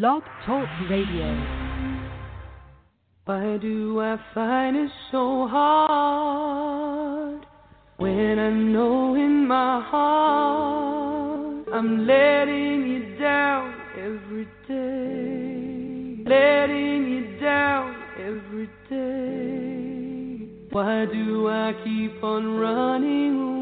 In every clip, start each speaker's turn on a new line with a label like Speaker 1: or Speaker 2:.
Speaker 1: Blog Talk Radio.
Speaker 2: Why do I find it so hard when I know in my heart I'm letting you down every day, letting you down every day? Why do I keep on running away?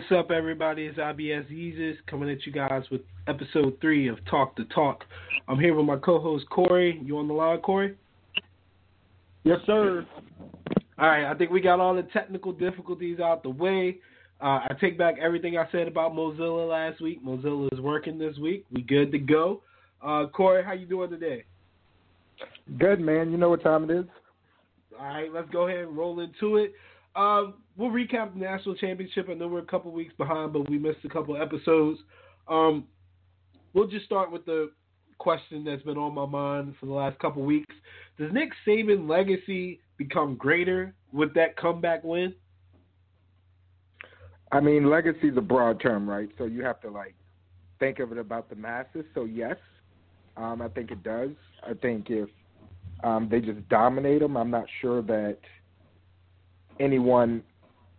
Speaker 3: What's up, everybody? It's IBS Yeezus coming at you guys with episode three of Talk the Talk. I'm here with my co-host Corey. You on the line, Corey?
Speaker 4: Yes, sir.
Speaker 3: All right. I think we got all the technical difficulties out the way. Uh, I take back everything I said about Mozilla last week. Mozilla is working this week. We good to go. Uh, Corey, how you doing today?
Speaker 4: Good, man. You know what time it is?
Speaker 3: All right, let's go ahead and roll into it. Um, we'll recap the national championship. I know we're a couple weeks behind, but we missed a couple episodes. Um, we'll just start with the question that's been on my mind for the last couple weeks. Does Nick Saban legacy become greater with that comeback win?
Speaker 4: I mean, legacy is a broad term, right? So you have to like think of it about the masses. So yes, um, I think it does. I think if um, they just dominate them, I'm not sure that anyone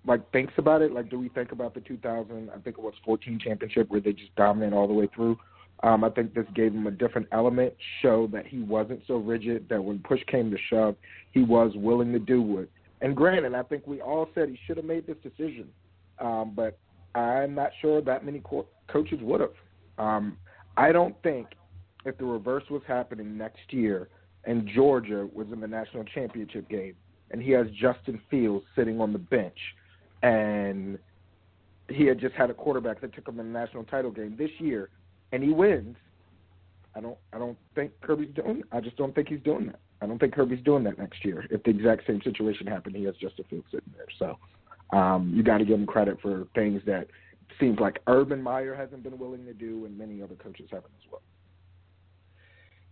Speaker 4: like thinks about it. Like, do we think about the 2000? I think it was 14 championship where they just dominate all the way through. Um, I think this gave him a different element, show that he wasn't so rigid, that when push came to shove, he was willing to do it. And granted, I think we all said he should have made this decision, um, but I'm not sure that many co- coaches would have. Um, I don't think if the reverse was happening next year and Georgia was in the national championship game and he has Justin Fields sitting on the bench and he had just had a quarterback that took him in the national title game this year and he wins, I don't I don't think Kirby's doing I just don't think he's doing that. I don't think Kirby's doing that next year. If the exact same situation happened, he has Justin Fields sitting there. So um, you got to give him credit for things that seems like Urban Meyer hasn't been willing to do, and many other coaches haven't as well.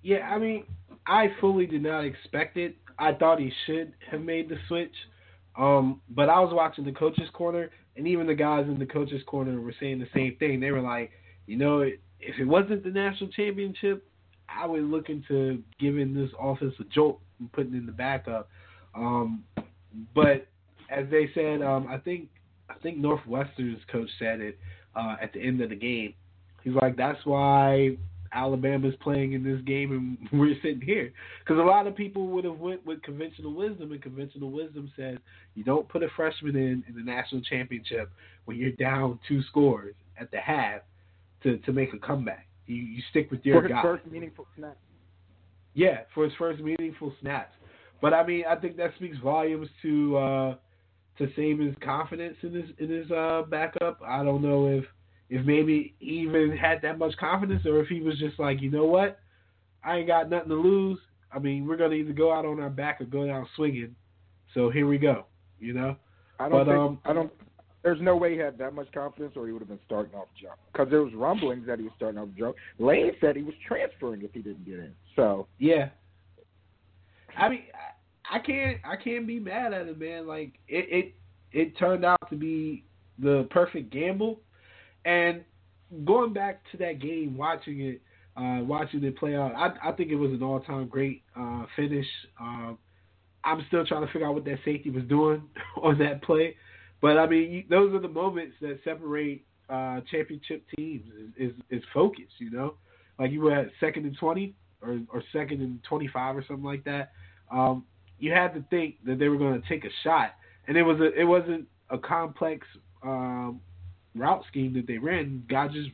Speaker 3: Yeah, I mean, I fully did not expect it. I thought he should have made the switch. Um, but I was watching the coaches' corner, and even the guys in the coaches' corner were saying the same thing. They were like, you know, if it wasn't the national championship, I would look into giving this offense a jolt and putting in the backup. Um, but as they said, um, I think I think Northwestern's coach said it uh, at the end of the game. He's like, that's why Alabama's playing in this game and we're sitting here because a lot of people would have went with conventional wisdom and conventional wisdom says you don't put a freshman in in the national championship when you're down two scores at the half to to make a comeback. You you stick with your
Speaker 4: for his
Speaker 3: guy.
Speaker 4: first meaningful snap.
Speaker 3: Yeah, for his first meaningful snaps. But I mean, I think that speaks volumes to uh, to Saban's confidence in his in his uh, backup. I don't know if if maybe he even had that much confidence, or if he was just like, you know what, I ain't got nothing to lose. I mean, we're gonna either go out on our back or go down swinging. So here we go. You know.
Speaker 4: I don't
Speaker 3: But,
Speaker 4: think
Speaker 3: um,
Speaker 4: I don't. There's no way he had that much confidence, or he would have been starting off jump. Because there was rumblings that he was starting off jump. Lane said he was transferring if he didn't get in. So
Speaker 3: Yeah. I mean, I I can't I can't be mad at him, man. Like it it it turned out to be the perfect gamble, and going back to that game, watching it, uh, watching it play out, I I think it was an all time great uh, finish. Um, I'm still trying to figure out what that safety was doing on that play, but I mean, you, those are the moments that separate uh, championship teams is, is is focus. You know, like you were at second and twenty or or second and twenty five or something like that. Um, you had to think that they were going to take a shot, and it was a it wasn't a complex um, route scheme that they ran. God just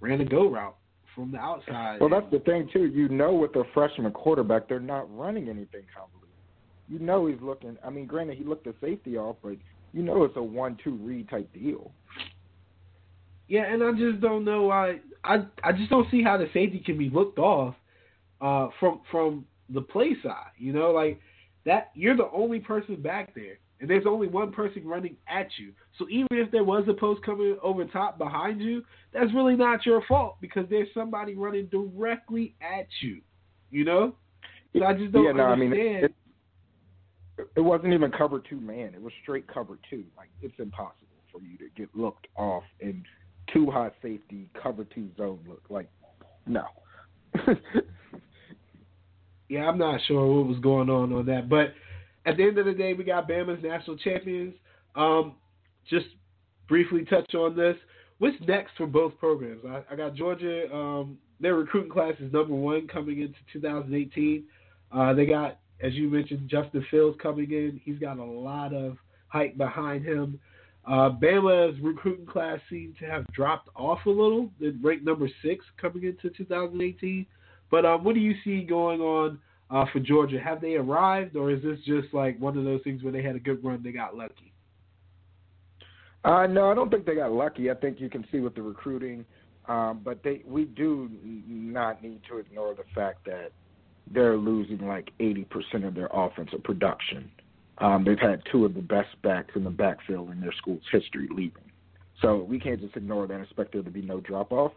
Speaker 3: ran a go route from the outside.
Speaker 4: Well, that's the thing too. You know, with a freshman quarterback, they're not running anything convoluted. You know, he's looking. I mean, granted, he looked the safety off, but you know, it's a one-two read type deal.
Speaker 3: Yeah, and I just don't know why. I I just don't see how the safety can be looked off uh, from from the play side. You know, like that. You're the only person back there, and there's only one person running at you. So even if there was a post coming over top behind you, that's really not your fault because there's somebody running directly at you. You know. So I just don't
Speaker 4: yeah, no,
Speaker 3: understand.
Speaker 4: I mean, it, it, it wasn't even cover two man. It was straight cover two. Like it's impossible for you to get looked off in two high safety cover two zone look. Like no.
Speaker 3: yeah, I'm not sure what was going on on that. But at the end of the day, we got Bama's national champions. Um, just briefly touch on this. What's next for both programs? I, I got Georgia. Um, their recruiting class is number one coming into 2018. Uh, they got, as you mentioned, Justin Fields coming in. He's got a lot of hype behind him. Uh, Bama's recruiting class seemed to have dropped off a little. They're ranked number six coming into 2018. But um, what do you see going on uh, for Georgia? Have they arrived, or is this just like one of those things where they had a good run, they got lucky?
Speaker 4: Uh, no, I don't think they got lucky. I think you can see with the recruiting, um, but they we do not need to ignore the fact that they're losing like 80% of their offensive production. Um, they've had two of the best backs in the backfield in their school's history leaving. So we can't just ignore that and expect there to be no drop off.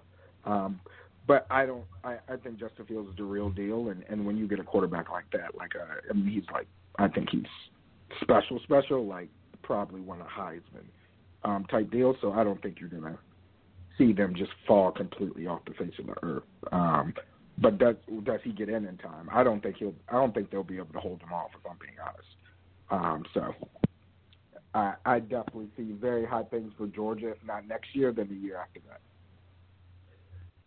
Speaker 4: Um, but I don't. I, I think Justin Fields is the real deal, and and when you get a quarterback like that, like uh, I mean, he's like I think he's special, special, like probably one of Heisman um, type deal. So I don't think you're gonna see them just fall completely off the face of the earth. Um, but does does he get in in time? I don't think he'll. I don't think they'll be able to hold him off. If I'm being honest. Um, so I, I definitely see very high things for Georgia. If not next year, then the year after that.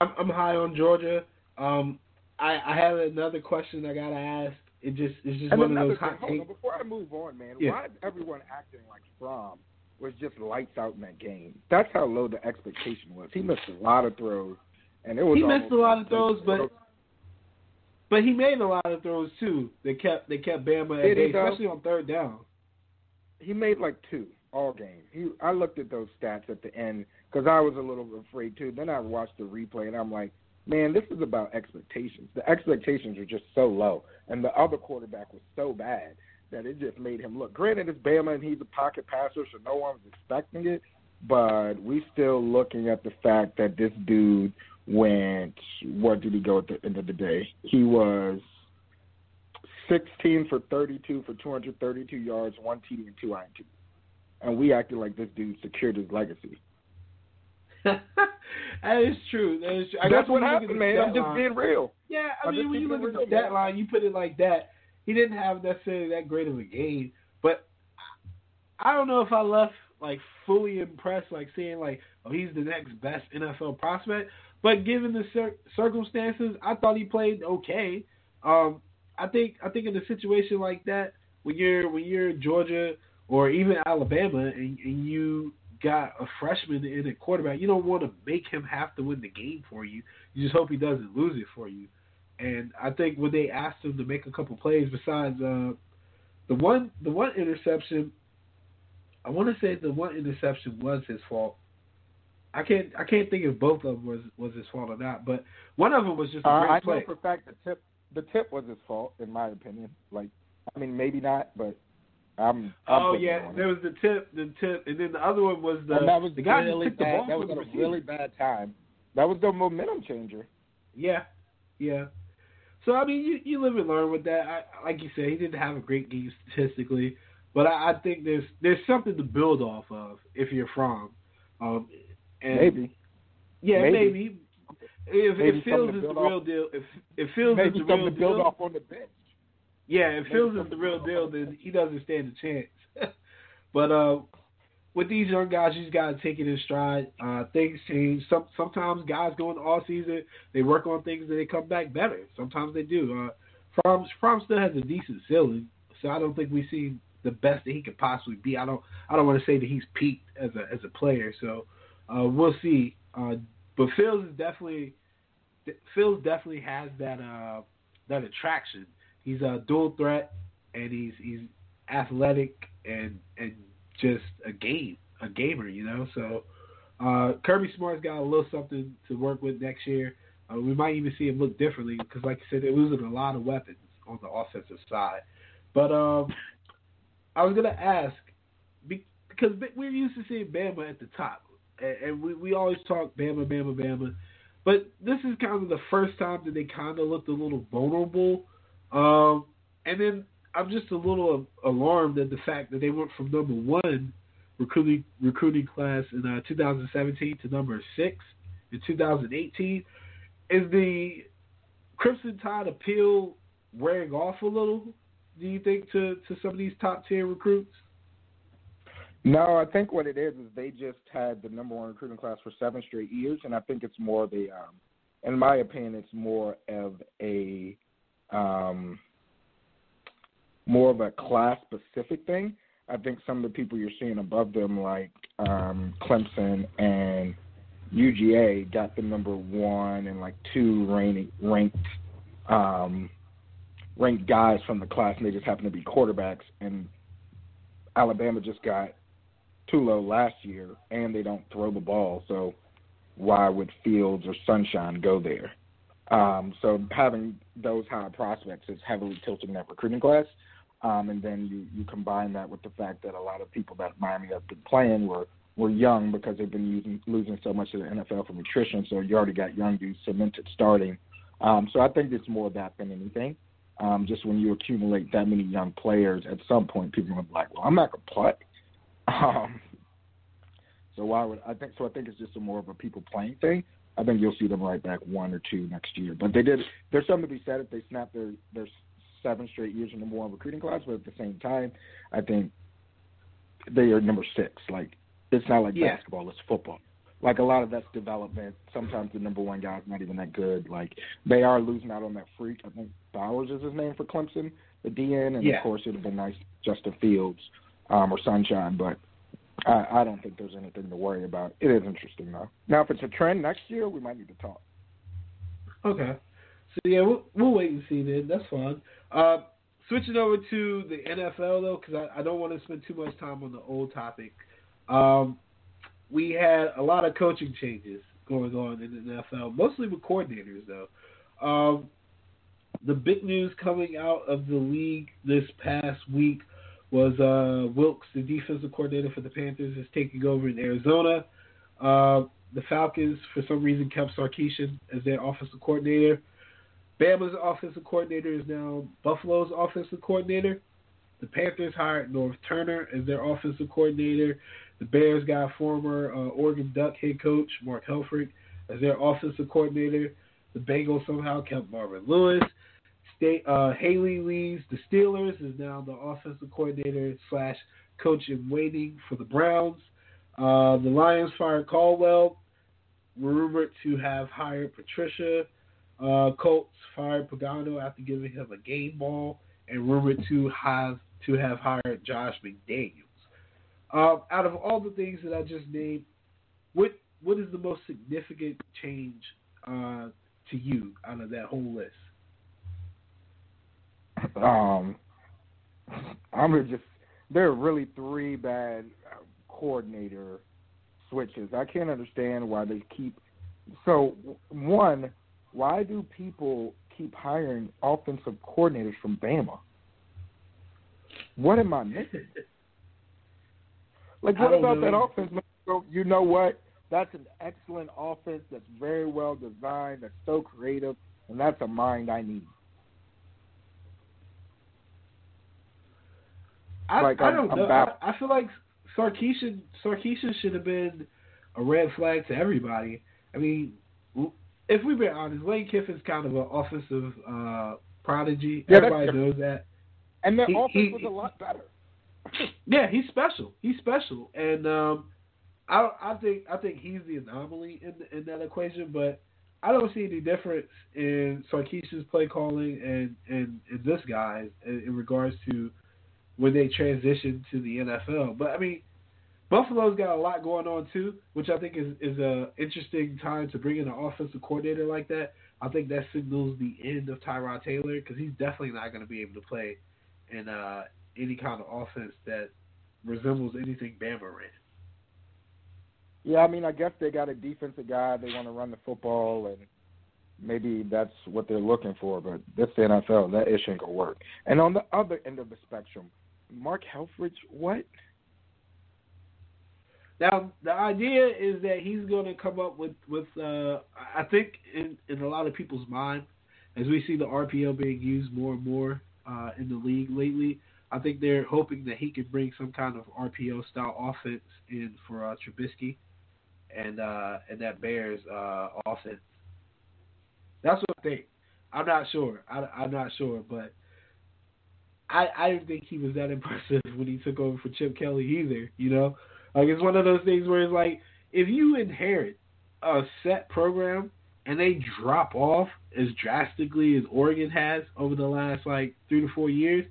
Speaker 3: I'm, I'm high on Georgia. Um, I, I have another question I gotta ask. It just it's just
Speaker 4: And
Speaker 3: one of those
Speaker 4: thing,
Speaker 3: hot
Speaker 4: hold on, before I move on, man,
Speaker 3: Yeah.
Speaker 4: why is everyone acting like Fromm was just lights out in that game? That's how low the expectation was. He missed a lot of throws, and it was
Speaker 3: He missed a lot of throws, but but he made a lot of throws too. They kept they kept Bama at bay, especially on third down.
Speaker 4: he made like two all game. He I looked at those stats at the end because I was a little afraid too. Then I watched the replay and I'm like, man, this is about expectations. The expectations are just so low, and the other quarterback was so bad that it just made him look. Granted, it's Bama and he's a pocket passer, so no one was expecting it. But we still looking at the fact that this dude went. What did he go at the end of the day? He was 16 for 32 for 232 yards, one TD and two INT. And we acted like this dude secured his legacy.
Speaker 3: that is true. That is true. I
Speaker 4: That's what
Speaker 3: when you look at
Speaker 4: happened, man. I'm just
Speaker 3: line-
Speaker 4: being real.
Speaker 3: Yeah, I
Speaker 4: I'm
Speaker 3: mean when you look
Speaker 4: it
Speaker 3: at the stat line, you put it like that. He didn't have necessarily that great of a game, but I don't know if I left like fully impressed, like saying like, oh, he's the next best NFL prospect. But given the cir- circumstances, I thought he played okay. Um, I think I think in a situation like that, when you're when you're Georgia or even Alabama, and, and you got a freshman in a quarterback, you don't want to make him have to win the game for you. You just hope he doesn't lose it for you. And I think when they asked him to make a couple plays, besides uh, the one the one interception, I want to say the one interception was his fault. I can't I can't think if both of them was was his fault or not, but one of them was just a
Speaker 4: Uh,
Speaker 3: great
Speaker 4: I
Speaker 3: play.
Speaker 4: know for a fact the tip the tip was his fault, in my opinion. Like, I mean, maybe not, but I'm. I'm
Speaker 3: oh yeah, there was the tip, the tip, and then the other one was the
Speaker 4: and that was
Speaker 3: the guy
Speaker 4: really
Speaker 3: took the
Speaker 4: bad.
Speaker 3: ball
Speaker 4: That was at a
Speaker 3: receiver.
Speaker 4: really bad time. That was the momentum changer.
Speaker 3: Yeah, yeah. So I mean, you you live and learn with that. I, like you said, he didn't have a great game statistically, but I, I think there's there's something to build off of if you're Fromm. Um, and
Speaker 4: Maybe.
Speaker 3: Yeah,
Speaker 4: Maybe.
Speaker 3: maybe. If
Speaker 4: Maybe
Speaker 3: if Fields is the real
Speaker 4: off-
Speaker 3: deal, if if Fields
Speaker 4: Maybe
Speaker 3: is the
Speaker 4: something
Speaker 3: real
Speaker 4: to build off on the bench.
Speaker 3: Yeah, if Fields is the real deal,
Speaker 4: off on the
Speaker 3: then he doesn't stand a chance. but uh, with these young guys, you just gotta take it in stride. Uh, things change. Some sometimes guys go in all season, they work on things and they come back better. Sometimes they do. Uh, Fromm Fromm still has a decent ceiling, so I don't think we see the best that he could possibly be. I don't I don't want to say that he's peaked as a as a player. So uh, we'll see. Uh, but Fields is definitely Fields definitely has that uh, that attraction. He's a dual threat and he's he's athletic and and just a game a gamer, you know. So uh, Kirby Smart's got a little something to work with next year. Uh, we might even see him look differently because, like I said, they're losing a lot of weapons on the offensive side. But um, I was gonna ask because we're used to seeing Bama at the top, and we we always talk Bama, Bama, Bama. But this is kind of the first time that they kind of looked a little vulnerable. Um, and then I'm just a little alarmed at the fact that they went from number one recruiting recruiting class in uh, 2017 to number six in 2018. Is the Crimson Tide appeal wearing off a little? Do you think to to some of these top tier recruits?
Speaker 4: No, I think what it is is they just had the number one recruiting class for seven straight years, and I think it's more of a, um, in my opinion, it's more of a, um, more of a class specific thing. I think some of the people you're seeing above them, like um, Clemson and UGA, got the number one and like two ranked um, ranked guys from the class, and they just happen to be quarterbacks. And Alabama just got too low last year, and they don't throw the ball. So why would Fields or Sunshine go there? Um, so having those high prospects is heavily tilting that recruiting class. Um, and then you, you combine that with the fact that a lot of people that Miami have been playing were were young because they've been using losing so much to the NFL from attrition. So you already got young dudes cemented starting. Um, so I think it's more that than anything. Um, just when you accumulate that many young players, at some point people are like, "Well, I'm not gonna play." Um, so why would I think? So I think it's just a more of a people playing thing. I think you'll see them right back one or two next year. But they did. There's something to be said if they snap their their seven straight years in number one recruiting class. But at the same time, I think they are number six. Like it's not like
Speaker 3: Yeah.
Speaker 4: basketball; it's football. Like a lot of that's development. Sometimes the number one guy's not even that good. Like they are losing out on that freak. I think Bowers is his name for Clemson, the DN, and
Speaker 3: Yeah.
Speaker 4: of course it'd have been nice Justin Fields um, or Sunshine, but I, I don't think there's anything to worry about. It is interesting though. Now, if it's a trend next year, we might need to talk.
Speaker 3: Okay. So yeah, we'll, we'll wait and see then. That's fine. Uh, switching over to the NFL though, because I, I don't want to spend too much time on the old topic. Um, we had a lot of coaching changes going on in the NFL, mostly with coordinators though. Um, the big news coming out of the league this past week was uh, Wilks, the defensive coordinator for the Panthers, is taking over in Arizona. Uh, the Falcons, for some reason, kept Sarkisian as their offensive coordinator. Bama's offensive coordinator is now Buffalo's offensive coordinator. The Panthers hired Norv Turner as their offensive coordinator. The Bears got former uh, Oregon Duck head coach Mark Helfrich as their offensive coordinator. The Bengals somehow kept Marvin Lewis. State, uh, Haley leaves the Steelers is now the offensive coordinator slash coach in waiting for the Browns. Uh, the Lions fired Caldwell. Rumored to have hired Patricia. Uh, Colts fired Pagano after giving him a game ball, and rumored to have to have hired Josh McDaniels. Uh, out of all the things that I just named, what what is the most significant change uh, to you out of that whole list?
Speaker 4: Um, I'm gonna just there are really three bad coordinator switches. I can't understand why they keep. So one, why do people keep hiring offensive coordinators from Bama? What am I missing? Like, what about
Speaker 3: know
Speaker 4: that offense? you know what? That's an excellent offense. That's very well designed. That's so creative, and that's a mind I need.
Speaker 3: I,
Speaker 4: Like,
Speaker 3: I
Speaker 4: I'm-
Speaker 3: don't
Speaker 4: I'm
Speaker 3: know.
Speaker 4: baffled.
Speaker 3: I, I feel like Sarkisian Sarkisian should have been a red flag to everybody. I mean, if we've been honest, Lane Kiffin's kind of an offensive uh, prodigy.
Speaker 4: Yeah,
Speaker 3: everybody knows that.
Speaker 4: And their
Speaker 3: He-
Speaker 4: offense
Speaker 3: he-
Speaker 4: was a lot better.
Speaker 3: Yeah, he's special. He's special, and um, I I think I think he's the anomaly in in that equation. But I don't see any difference in Sarkisian's play calling and and, and this guy in, in regards to when they transition to the NFL. But I mean, Buffalo's got a lot going on too, which I think is is a interesting time to bring in an offensive coordinator like that. I think that signals the end of Tyrod Taylor because he's definitely not going to be able to play in uh, any kind of offense that resembles anything Bama ran.
Speaker 4: Yeah, I mean, I guess they got a defensive guy. They want to run the football, and maybe that's what they're looking for. But this NFL, that issue ain't gonna work. And on the other end of the spectrum, Mark Helfrich, what?
Speaker 3: Now the idea is that he's going to come up with with uh, I think in in a lot of people's mind, as we see the RPO being used more and more uh, in the league lately. I think they're hoping that he can bring some kind of RPO style offense in for uh, Trubisky and uh, and that Bears uh, offense. That's what I think. I'm not sure. I, I'm not sure, but I I didn't think he was that impressive when he took over for Chip Kelly either. You know, like it's one of those things where it's like if you inherit a set program and they drop off as drastically as Oregon has over the last like three to four years,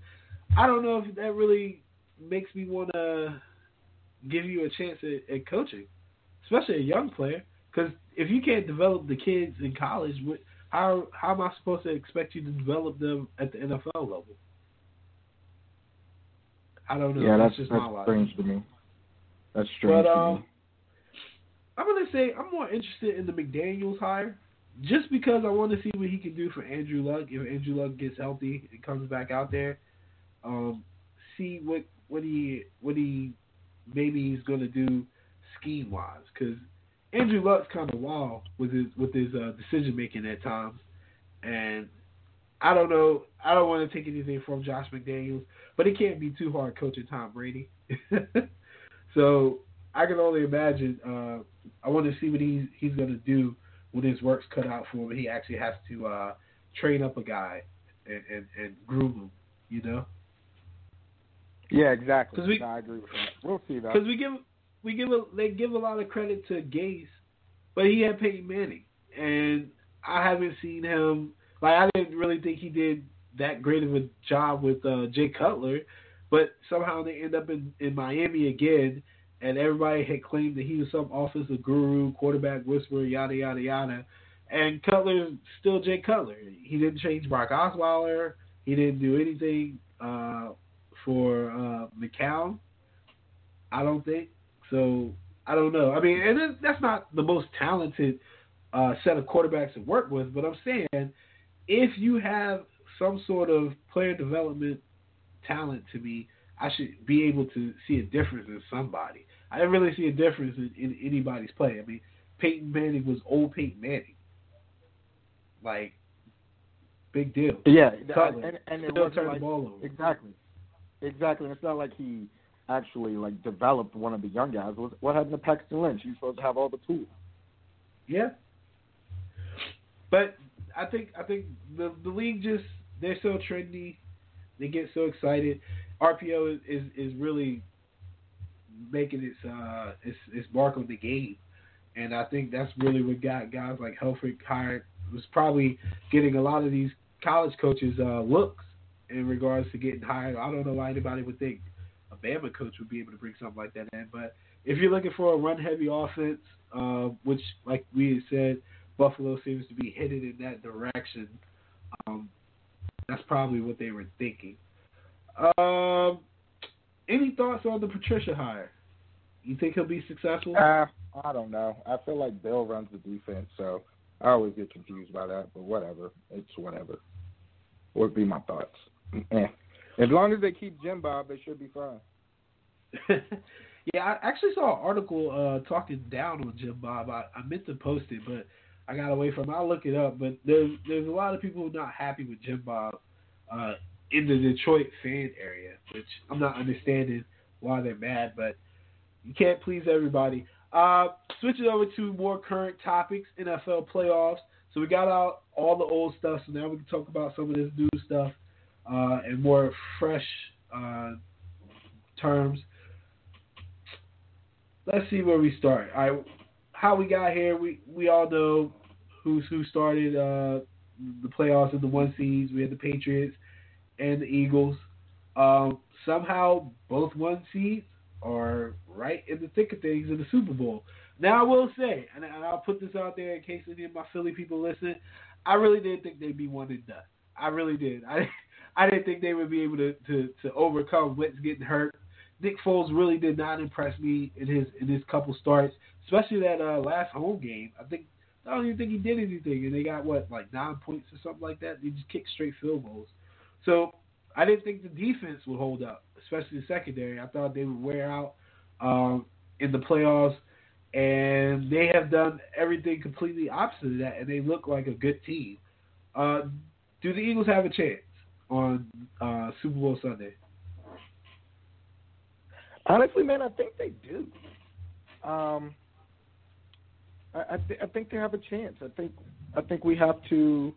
Speaker 3: I don't know if that really makes me want to give you a chance at, at coaching, especially a young player. Because if you can't develop the kids in college, how how am I supposed to expect you to develop them at the NFL level? I don't know.
Speaker 4: Yeah, that's,
Speaker 3: that's just
Speaker 4: that's
Speaker 3: my
Speaker 4: strange to me. That's strange
Speaker 3: But
Speaker 4: to
Speaker 3: um,
Speaker 4: me.
Speaker 3: I'm gonna say I'm more interested in the McDaniel's hire, just because I want to see what he can do for Andrew Luck if Andrew Luck gets healthy and comes back out there. Um, see what what he what he maybe he's gonna do scheme wise, because Andrew Luck's kind of wild with his with his uh, decision making at times, and I don't know. I don't want to take anything from Josh McDaniels, but it can't be too hard coaching Tom Brady. so I can only imagine. Uh, I want to see what he's he's going to do when his work's cut out for him. He actually has to uh, train up a guy and, and, and groom him. You know,
Speaker 4: Yeah, exactly.
Speaker 3: we-
Speaker 4: No, I agree with that. We'll see that
Speaker 3: because we give we give a, they give a lot of credit to Gase, but he had Peyton Manning, and I haven't seen him. Like I didn't really think he did that great of a job with uh, Jay Cutler, but somehow they end up in, in Miami again, and everybody had claimed that he was some offensive guru, quarterback whisperer, yada yada yada. And Cutler's still Jay Cutler. He didn't change Brock Osweiler. He didn't do anything uh, for uh, McCown. I don't think so. I don't know. I mean, and that's not the most talented uh, set of quarterbacks to work with, but I'm saying if you have some sort of player development talent to me, I should be able to see a difference in somebody. I didn't really see a difference in, in anybody's play. I mean, Peyton Manning was old Peyton Manning. Like, big deal.
Speaker 4: yeah,
Speaker 3: Cutler.
Speaker 4: and, and it
Speaker 3: Still turn
Speaker 4: like
Speaker 3: the ball over.
Speaker 4: exactly, exactly. And it's not like he actually like developed one of the young guys. What, what happened to Paxton Lynch? He's supposed to have all the tools.
Speaker 3: Yeah. But I think I think the the league just they're so trendy, they get so excited. RPO is is, is really making its uh its, its mark on the game, and I think that's really what got guys like Helfrich hired. Was probably getting a lot of these college coaches uh looks in regards to getting hired. I don't know why anybody would think a Bama coach would be able to bring something like that in, but if you're looking for a run heavy offense, uh, which like we said, Buffalo seems to be headed in that direction. Um, that's probably what they were thinking. Um, any thoughts on the Patricia hire? You think he'll be successful?
Speaker 4: Uh, I don't know. I feel like Bill runs the defense, so I always get confused by that. But whatever, it's whatever. Would be my thoughts. Eh. As long as they keep Jim Bob, they should be fine.
Speaker 3: yeah, I actually saw an article uh, talking down on Jim Bob. I, I meant to post it, but I got away from. I'll look it up. But there's there's a lot of people not happy with Jim Bob uh, in the Detroit fan area, which I'm not understanding why they're mad. But you can't please everybody. Uh, switching over to more current topics, NFL playoffs. So we got out all the old stuff. So now we can talk about some of this new stuff uh, and more fresh uh, terms. Let's see where we start. All right, how we got here, we we all know who's who started uh, the playoffs in the one seeds. We had the Patriots and the Eagles. Um, somehow, both one seeds are right in the thick of things in the Super Bowl. Now, I will say, and, and I'll put this out there in case any of my Philly people listen, I really didn't think they'd be one and done. I really did. I I didn't think they would be able to to, to overcome Wentz getting hurt. Nick Foles really did not impress me in his in his couple starts, especially that uh, last home game. I think I don't even think he did anything, and they got what like nine points or something like that. They just kicked straight field goals. So I didn't think the defense would hold up, especially the secondary. I thought they would wear out um, in the playoffs, and they have done everything completely opposite of that, and they look like a good team. Uh, do the Eagles have a chance on uh, Super Bowl Sunday?
Speaker 4: Honestly, man, I think they do. Um, I, I, th- I think they have a chance. I think I think we have to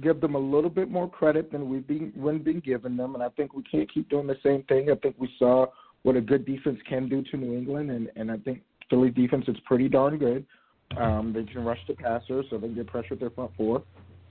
Speaker 4: give them a little bit more credit than we've been when been giving them, and I think we can't keep doing the same thing. I think we saw what a good defense can do to New England, and and I think Philly defense is pretty darn good. Um, they can rush the passer, so they can get pressure at their front four.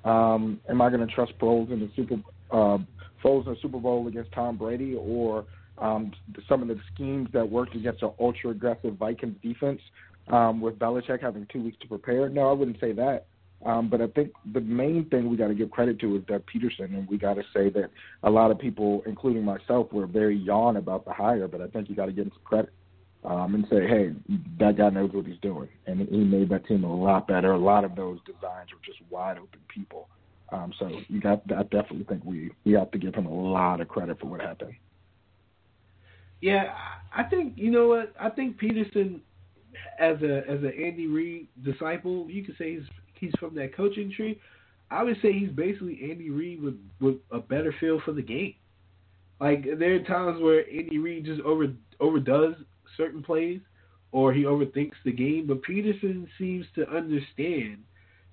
Speaker 4: Um, am I going to trust Foles in the Super uh, Foles in the Super Bowl against Tom Brady or um, some of the schemes that worked against an ultra aggressive Vikings defense um, with Belichick having two weeks to prepare? No, I wouldn't say that. Um, but I think the main thing we got to give credit to is Doug Pederson, and we got to say that a lot of people, including myself, were very yawn about the hire. But I think you got to give him some credit um, and say, hey, that guy knows what he's doing, and he made that team a lot better. A lot of those designs were just wide open people. Um, so you got, I definitely think we we have to give him a lot of credit for what happened.
Speaker 3: Yeah, I think you know what I think Pederson, as a as an Andy Reid disciple, you could say he's he's from that coaching tree. I would say he's basically Andy Reid with with a better feel for the game. Like there are times where Andy Reid just over overdoes certain plays or he overthinks the game, but Pederson seems to understand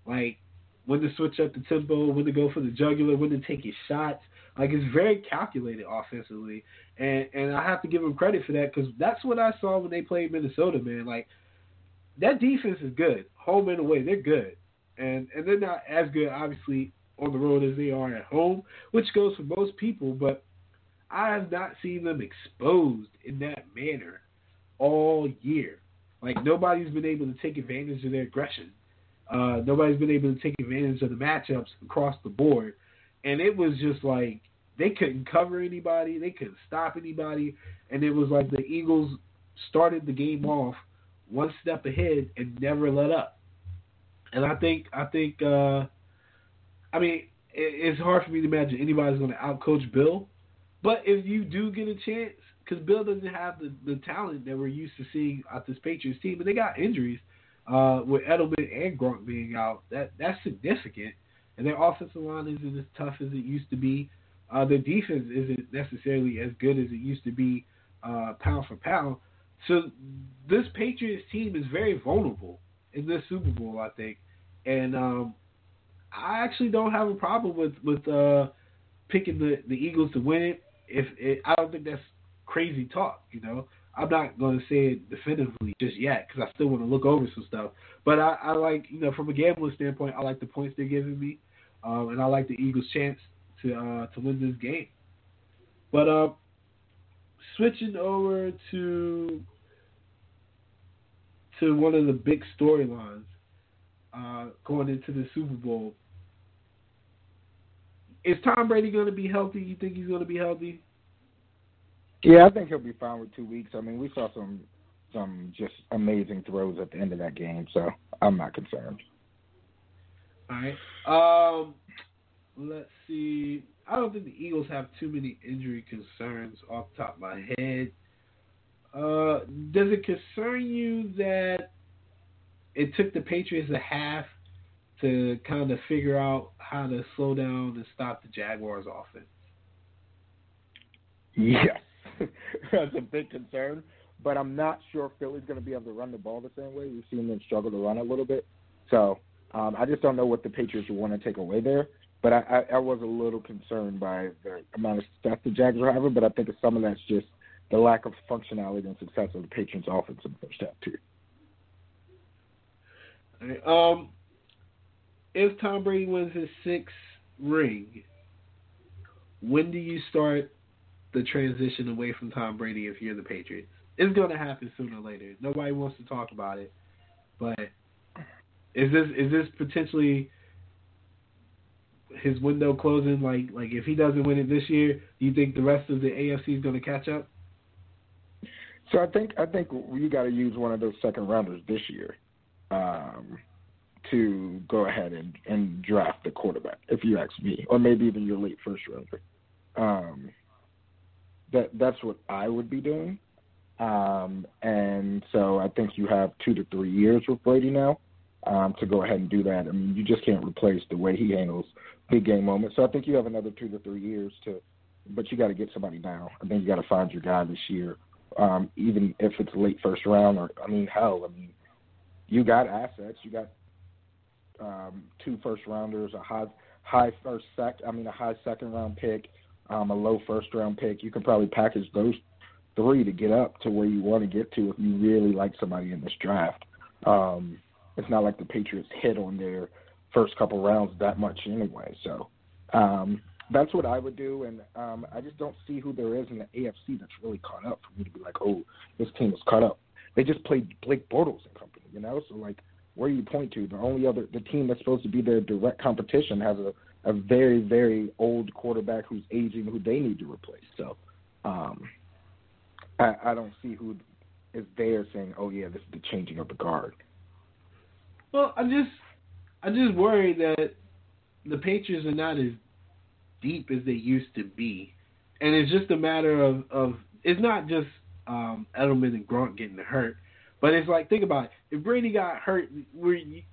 Speaker 3: like when to switch up the tempo, when to go for the jugular, when to take his shots. Like it's very calculated offensively, and and I have to give him credit for that because that's what I saw when they played Minnesota. Man, like that defense is good, home and away, they're good, and and they're not as good obviously on the road as they are at home, which goes for most people. But I have not seen them exposed in that manner all year. Like nobody's been able to take advantage of their aggression. Uh, nobody's been able to take advantage of the matchups across the board, and it was just like they couldn't cover anybody, they couldn't stop anybody, and it was like the Eagles started the game off one step ahead and never let up. And I think I think uh, I mean it, it's hard for me to imagine anybody's going to outcoach Bill, but if you do get a chance, because Bill doesn't have the, the talent that we're used to seeing at this Patriots team, and they got injuries uh, with Edelman and Gronk being out. That that's significant, and their offensive line isn't as tough as it used to be. Uh, their defense isn't necessarily as good as it used to be, uh, pound for pound. So this Patriots team is very vulnerable in this Super Bowl, I think, and um, I actually don't have a problem with with uh, picking the the Eagles to win it. If it, I don't think that's crazy talk, you know. I'm not going to say it definitively just yet because I still want to look over some stuff. But I, I like, you know, from a gambling standpoint, I like the points they're giving me, um, and I like the Eagles' chance to uh, to win this game. But uh, switching over to to one of the big storylines uh, going into the Super Bowl. Is Tom Brady going to be healthy? You think he's going to be healthy?
Speaker 4: Yeah, I think he'll be fine with two weeks. I mean, we saw some some just amazing throws at the end of that game, so I'm not concerned.
Speaker 3: All right. Um, let's see. I don't think the Eagles have too many injury concerns off the top of my head. Uh, does it concern you that it took the Patriots a half to kind of figure out how to slow down and stop the Jaguars' offense?
Speaker 4: Yes. That's a big concern. But I'm not sure Philly's going to be able to run the ball the same way. We've seen them struggle to run a little bit. So um, I just don't know what the Patriots want to take away there. But I, I, I was a little concerned by the amount of stuff the Jags are having. But I think some of that's just the lack of functionality and success of the Patriots offense in the first half too.
Speaker 3: Um, if Tom Brady wins his sixth ring, when do you start the transition away from Tom Brady if you're the Patriots? It's going to happen sooner or later. Nobody wants to talk about it, but is this is this potentially his window closing? Like like if he doesn't win it this year, do you think the rest of the AFC is going to catch up?
Speaker 4: So I think I think you got to use one of those second rounders this year um, to go ahead and, and draft the quarterback, if you ask me, or maybe even your late first rounder. Um, that that's what I would be doing. Um, and so I think you have two to three years with Brady now um, to go ahead and do that. I mean, you just can't replace the way he handles big game moments. So I think you have another two to three years to, but you got to get somebody now. I think you got to find your guy this year, um, even if it's late first round or I mean, hell, I mean, you got assets, you got um, two first rounders, a high high first sec, I mean, a high second round pick, um, a low first round pick. You can probably package those three to get up to where you want to get to if you really like somebody in this draft. Um, it's not like the Patriots hit on their first couple rounds that much anyway. So um, that's what I would do, and um, I just don't see who there is in the AFC that's really caught up for me to be like, oh, this team is caught up. They just played Blake Bortles and company, you know. So like, where do you point to? The only other the team that's supposed to be their direct competition has a a very very old quarterback who's aging, who they need to replace. So um, I, I don't see who is there saying, oh yeah, this is the changing of the guard.
Speaker 3: Well, I just I just worry that the Patriots are not as deep as they used to be, and it's just a matter of of it's not just um, Edelman and Gronk getting hurt, but it's like think about it. If Brady got hurt, we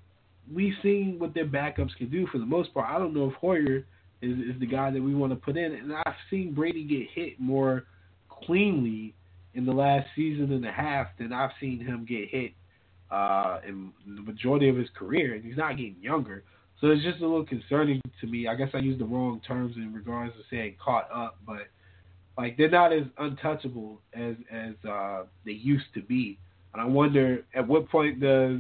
Speaker 3: we've seen what their backups can do for the most part. I don't know if Hoyer is is the guy that we want to put in, and I've seen Brady get hit more cleanly in the last season and a half than I've seen him get hit uh, in the majority of his career, and he's not getting younger. So it's just a little concerning to me. I guess I used the wrong terms in regards to saying caught up, but like they're not as untouchable as as uh, they used to be. And I wonder at what point does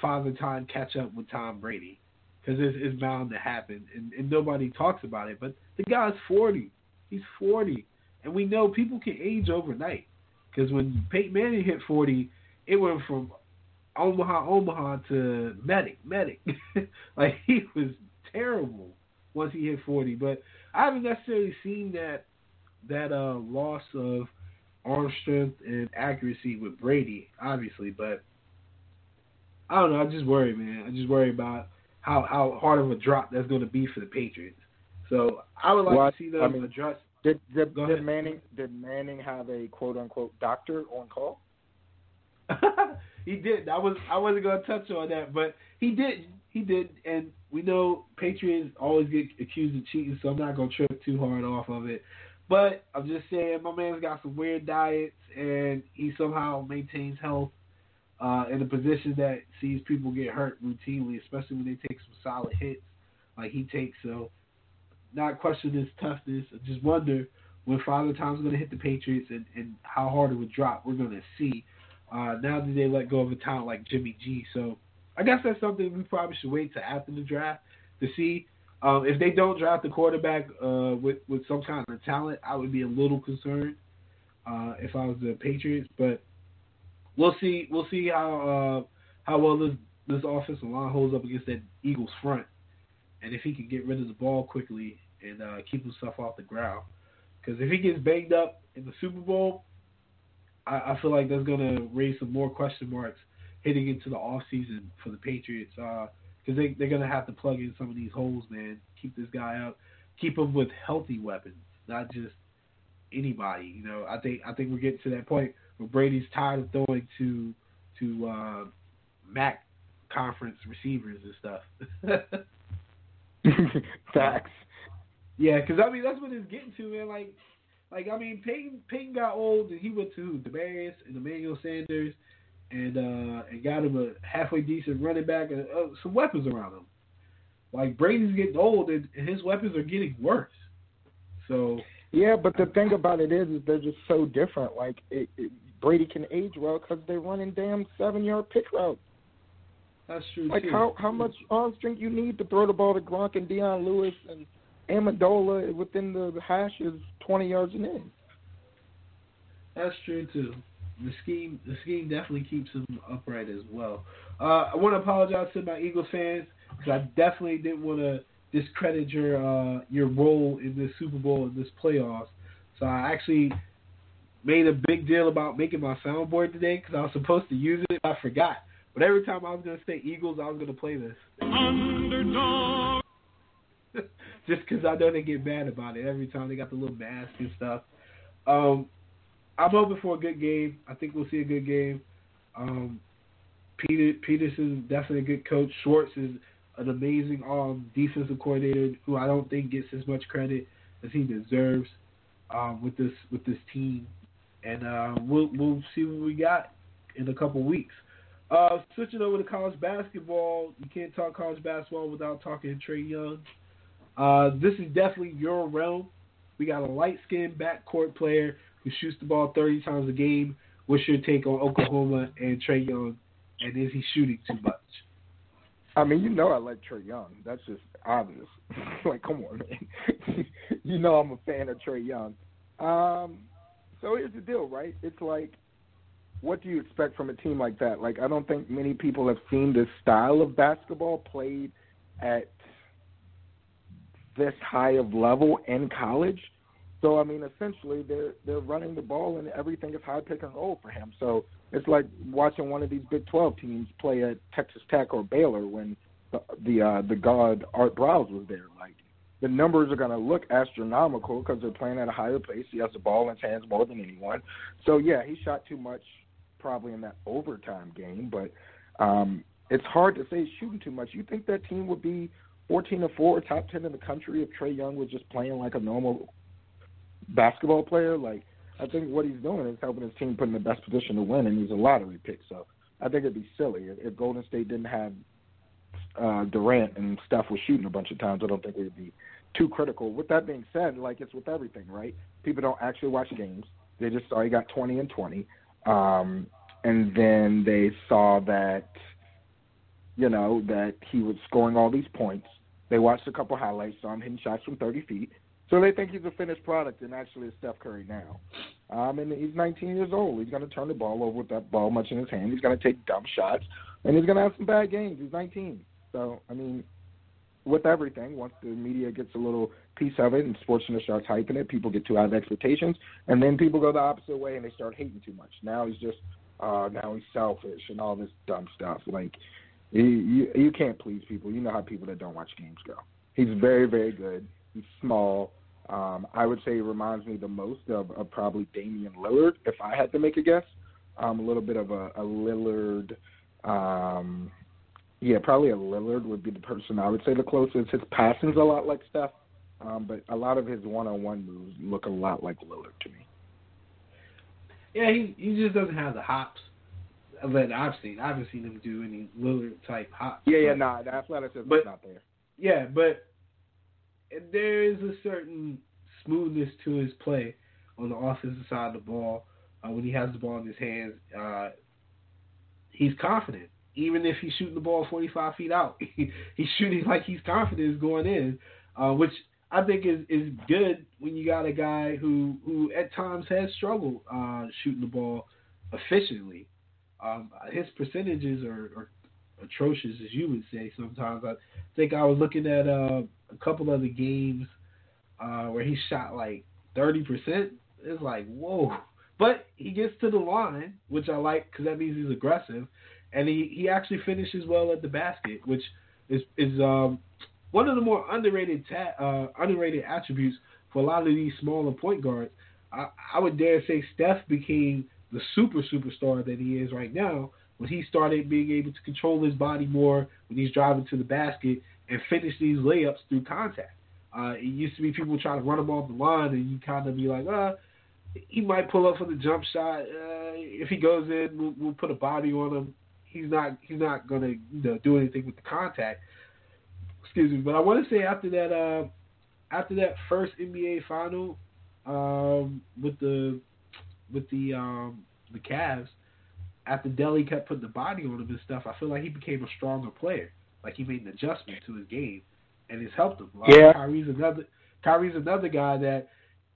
Speaker 3: Father Time catch up with Tom Brady? Because it's, it's bound to happen, and, and nobody talks about it. But the guy's forty. He's forty, and we know people can age overnight. Because when Peyton Manning hit forty, it went from Omaha, Omaha to medic, medic. like he was terrible once he hit forty. But I haven't necessarily seen that that uh, loss of arm strength and accuracy with Brady, obviously. But I don't know. I just worry, man. I just worry about how how hard of a drop that's going to be for the Patriots. So I would like
Speaker 4: well,
Speaker 3: to see them
Speaker 4: I mean,
Speaker 3: address.
Speaker 4: Did did, did. Manning did Manning have a quote unquote doctor on call?
Speaker 3: he did. I was I wasn't gonna touch on that, but he did. He did, and we know Patriots always get accused of cheating, so I'm not gonna trip too hard off of it. But I'm just saying, my man's got some weird diets, and he somehow maintains health uh, in a position that sees people get hurt routinely, especially when they take some solid hits like he takes. So, not question his toughness. I just wonder when Father Time's going to hit the Patriots and, and how hard it would drop we're going to see. Uh, now that they let go of a talent like Jimmy G. So I guess that's something we probably should wait to after the draft to see. Um, if they don't draft a quarterback uh, with with some kind of talent, I would be a little concerned uh, if I was the Patriots. But we'll see. We'll see how uh, how well this this offensive line holds up against that Eagles front, and if he can get rid of the ball quickly and uh, keep himself off the ground. Because if he gets banged up in the Super Bowl, I, I feel like that's going to raise some more question marks heading into the off season for the Patriots. Uh, Because they they're going to have to plug in some of these holes, man. Keep this guy up. Keep him with healthy weapons, not just anybody. You know, I think I think we're getting to that point where Brady's tired of throwing to to uh, MAC conference receivers and stuff.
Speaker 4: Facts.
Speaker 3: Yeah, because I mean that's what it's getting to, man. Like, like I mean, Peyton Peyton got old and he went to Demaryius and Emmanuel Sanders, and uh and got him a halfway decent running back and uh, some weapons around him. Like Brady's getting old and, and his weapons are getting worse. So
Speaker 4: Yeah, but the thing about it is, is they're just so different. Like it, it, Brady can age well because they're running damn seven yard pick routes.
Speaker 3: That's true.
Speaker 4: Like
Speaker 3: too.
Speaker 4: how how much arm strength you need to throw the ball to Gronk and Dion Lewis and Amendola within the hash is twenty yards and in.
Speaker 3: That's true too. The scheme, the scheme definitely keeps him upright as well. Uh, I want to apologize to my Eagles fans because I definitely didn't want to discredit your uh, your role in this Super Bowl and this playoffs. So I actually made a big deal about making my soundboard today because I was supposed to use it. I forgot. But every time I was going to say Eagles, I was going to play this.
Speaker 2: Underdog.
Speaker 3: Just because I know they get mad about it every time they got the little mask and stuff. Um, I'm hoping for a good game. I think we'll see a good game. Um, Peter Pederson is definitely a good coach. Schwartz is an amazing um, defensive coordinator who I don't think gets as much credit as he deserves um, with this with this team. And uh, we'll we'll see what we got in a couple weeks. Uh, switching over to college basketball, you can't talk college basketball without talking Trae Young. Uh, this is definitely your realm. We got a light skinned backcourt player who shoots the ball 30 times a game. What's your take on Oklahoma and Trae Young? And is he shooting too much?
Speaker 4: I mean, you know I like Trae Young. That's just obvious. like, come on, man. you know I'm a fan of Trae Young. Um, so here's the deal, right? It's like, what do you expect from a team like that? Like, I don't think many people have seen this style of basketball played at this high of level in college. So I mean, essentially, they're they're running the ball and everything is high pick and roll for him. So it's like watching one of these Big 12 teams play at Texas Tech or Baylor when the the, uh, the god Art Briles was there. Like the numbers are going to look astronomical because they're playing at a higher pace. He has the ball in his hands more than anyone. So yeah, he shot too much probably in that overtime game, but um, it's hard to say shooting too much. You think that team would be 14 to four, top 10 in the country if Trae Young was just playing like a normal basketball player? Like I think what he's doing is helping his team put in the best position to win, and he's a lottery pick. So I think it'd be silly if, if Golden State didn't have uh, Durant and Steph was shooting a bunch of times. I don't think we'd be too critical. With that being said, like it's with everything, right? People don't actually watch games. They just saw he got 20 and 20, um, and then they saw that you know that he was scoring all these points. They watched a couple highlights, saw him hitting shots from 30 feet. So they think he's a finished product and actually is Steph Curry now. Um, and he's 19 years old. He's going to turn the ball over with that ball much in his hand. He's going to take dumb shots, and he's going to have some bad games. He's 19. So, I mean, with everything, once the media gets a little piece of it and sports center starts hyping it, people get too high of expectations, and then people go the opposite way and they start hating too much. Now he's just, uh, now he's selfish and all this dumb stuff. Like, you, you can't please people. You know how people that don't watch games go. He's very very good. He's small. Um, I would say he reminds me the most of, of probably Damian Lillard, if I had to make a guess. Um, a little bit of a, a Lillard. Um, yeah, probably a Lillard would be the person I would say the closest. His passing's a lot like Steph, um, but a lot of his one-on-one moves look a lot like Lillard to me.
Speaker 3: Yeah, he he just doesn't have the hops that I've seen. I haven't seen him do any Lillard type hops.
Speaker 4: Yeah, yeah, nah, the athleticism's
Speaker 3: but-
Speaker 4: not there.
Speaker 3: Yeah, but there is a certain smoothness to his play on the offensive side of the ball. Uh, when he has the ball in his hands, uh, he's confident. Even if he's shooting the ball 45 feet out, he's shooting like he's confident is going in, uh, which I think is, is good when you got a guy who, who at times has struggled uh, shooting the ball efficiently. Um, his percentages are, are atrocious, as you would say. Sometimes I think I was looking at uh, a couple of the games uh, where he shot like thirty percent. It's like whoa, but he gets to the line, which I like because that means he's aggressive, and he, he actually finishes well at the basket, which is is um, one of the more underrated ta- uh, underrated attributes for a lot of these smaller point guards. I, I would dare say Steph became the super superstar that he is right now when he started being able to control his body more when he's driving to the basket and finish these layups through contact. Uh, it used to be people trying to run him off the line, and you kind of be like, uh, he might pull up for the jump shot. Uh, if he goes in, we'll, we'll put a body on him. He's not he's not gonna you know do anything with the contact. Excuse me, but I want to say after that uh, after that first NBA final, um, with the with the um, the Cavs after Delly kept putting the body on him and stuff. I feel like he became a stronger player. Like he made an adjustment to his game, and it's helped him. Like
Speaker 4: Yeah.
Speaker 3: Kyrie's another Kyrie's another guy that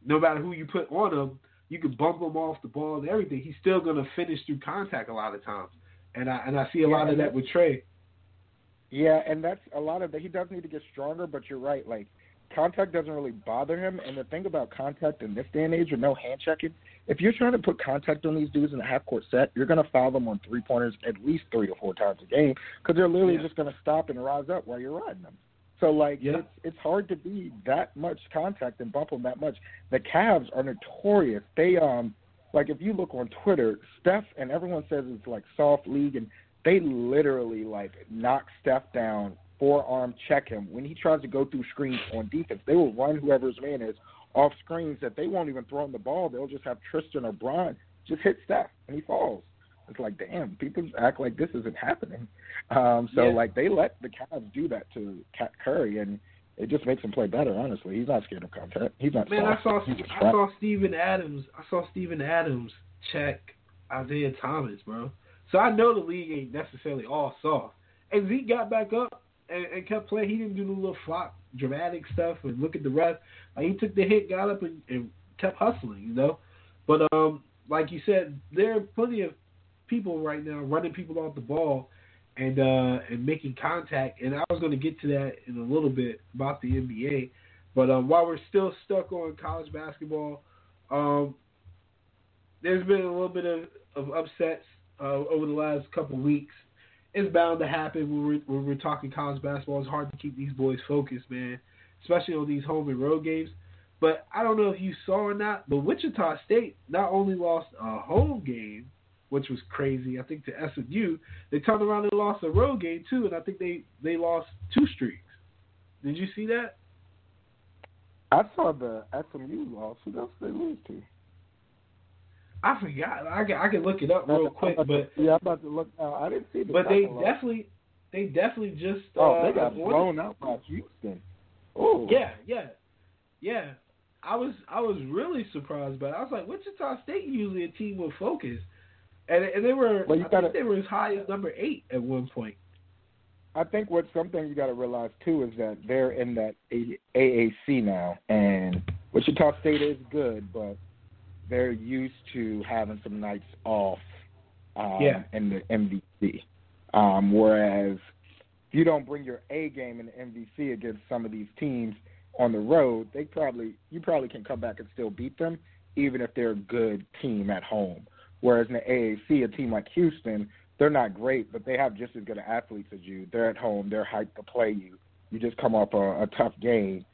Speaker 3: no matter who you put on him, you can bump him off the ball and everything. He's still gonna finish through contact a lot of times, and I and I see a
Speaker 4: Yeah,
Speaker 3: lot of that with Trae.
Speaker 4: Yeah, and that's a lot of that. He does need to get stronger, but you're right. Like contact doesn't really bother him. And the thing about contact in this day and age with no hand checking, if you're trying to put contact on these dudes in a half court set, you're going to foul them on three pointers at least three or four times a game because they're literally
Speaker 3: Yeah.
Speaker 4: just going to stop and rise up while you're riding them. So like
Speaker 3: Yeah.
Speaker 4: it's it's hard to be that much contact and bump them that much. The Cavs are notorious. They um like if you look on Twitter, Steph and everyone says it's like soft league and they literally like knock Steph down, forearm check him when he tries to go through screens on defense. They will run whoever's man is off screens that they won't even throw him the ball. They'll just have Tristan or Brian just hit Steph and he falls. It's like damn, people act like this isn't happening. Um, so
Speaker 3: Yeah.
Speaker 4: like they let the Cavs do that to Cat Curry and it just makes him play better. Honestly, he's not scared of contact. He's not.
Speaker 3: Man, I saw I saw Steven Adams. I saw Steven Adams check Isaiah Thomas, bro. So I know the league ain't necessarily all soft. And Zeke got back up and, and kept playing. He didn't do the little flop dramatic stuff and look at the ref. Like he took the hit, got up and, and kept hustling, you know. But um, like you said, there are plenty of people right now running people off the ball and uh and making contact. And I was going to get to that in a little bit about the NBA. But um, while we're still stuck on college basketball, um, there's been a little bit of, of upsets uh, over the last couple weeks. It's bound to happen when we're, when we're talking college basketball. It's hard to keep these boys focused, man, especially on these home and road games. But I don't know if you saw or not, but Wichita State not only lost a home game, which was crazy, I think to SMU, they turned around and lost a road game too, and I think they they lost two streaks. Did you see that?
Speaker 4: I saw the SMU loss. Who else did they lose to?
Speaker 3: I forgot. I can, I can look it up real quick, but
Speaker 4: yeah, I'm about to look now. I didn't see the.
Speaker 3: but they definitely they definitely just
Speaker 4: Oh,
Speaker 3: uh,
Speaker 4: they got blown out by Houston. Oh,
Speaker 3: Yeah, yeah, yeah. I was I was really surprised, but I was like, Wichita State usually a team with focus, and and they were
Speaker 4: Well, you
Speaker 3: I
Speaker 4: gotta-
Speaker 3: think they were as high as number eight at one point.
Speaker 4: I think what something you got to realize too is that they're in that AAC now, and Wichita State is good, but they're used to having some nights off um,
Speaker 3: Yeah.
Speaker 4: in the MVC. Um, whereas if you don't bring your A game in the MVC against some of these teams on the road, they probably you probably can come back and still beat them, even if they're a good team at home. Whereas in the AAC, a team like Houston, they're not great, but they have just as good athletes as you. They're at home. They're hyped to play you. You just come off a, a tough game.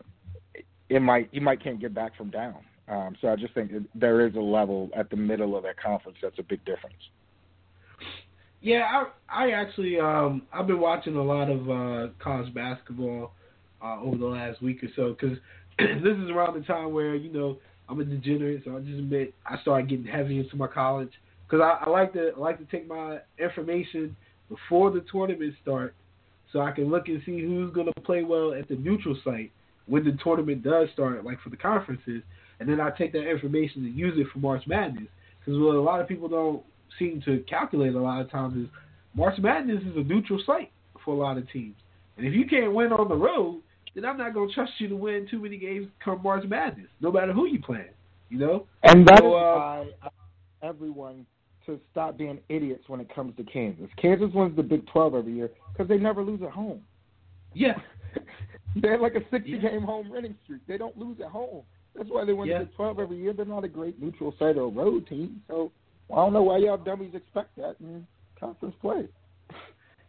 Speaker 4: It might you might can't get back from down. Um, so I just think there is a level at the middle of that conference that's a big difference.
Speaker 3: Yeah, I I actually um I've been watching a lot of uh college basketball uh over the last week or so because this is around the time where you know I'm a degenerate, so I just admit I started getting heavy into my college because I, I like to I like to take my information before the tournament start so I can look and see who's going to play well at the neutral site when the tournament does start, like for the conferences, and then I take that information and use it for March Madness. Because what a lot of people don't seem to calculate a lot of times is March Madness is a neutral site for a lot of teams, and if you can't win on the road, then I'm not going to trust you to win too many games come March Madness, no matter who you play, You know?
Speaker 4: And that is
Speaker 3: So, uh,
Speaker 4: why I everyone to stop being idiots when it comes to Kansas. Kansas wins the Big 12 every year because they never lose at home.
Speaker 3: Yeah.
Speaker 4: they have like a 60
Speaker 3: Yeah.
Speaker 4: game home winning streak. They don't lose at home. That's why they win
Speaker 3: Yeah.
Speaker 4: the 12 every year. They're not a great neutral site or road team. So I don't know why y'all dummies expect that in conference play.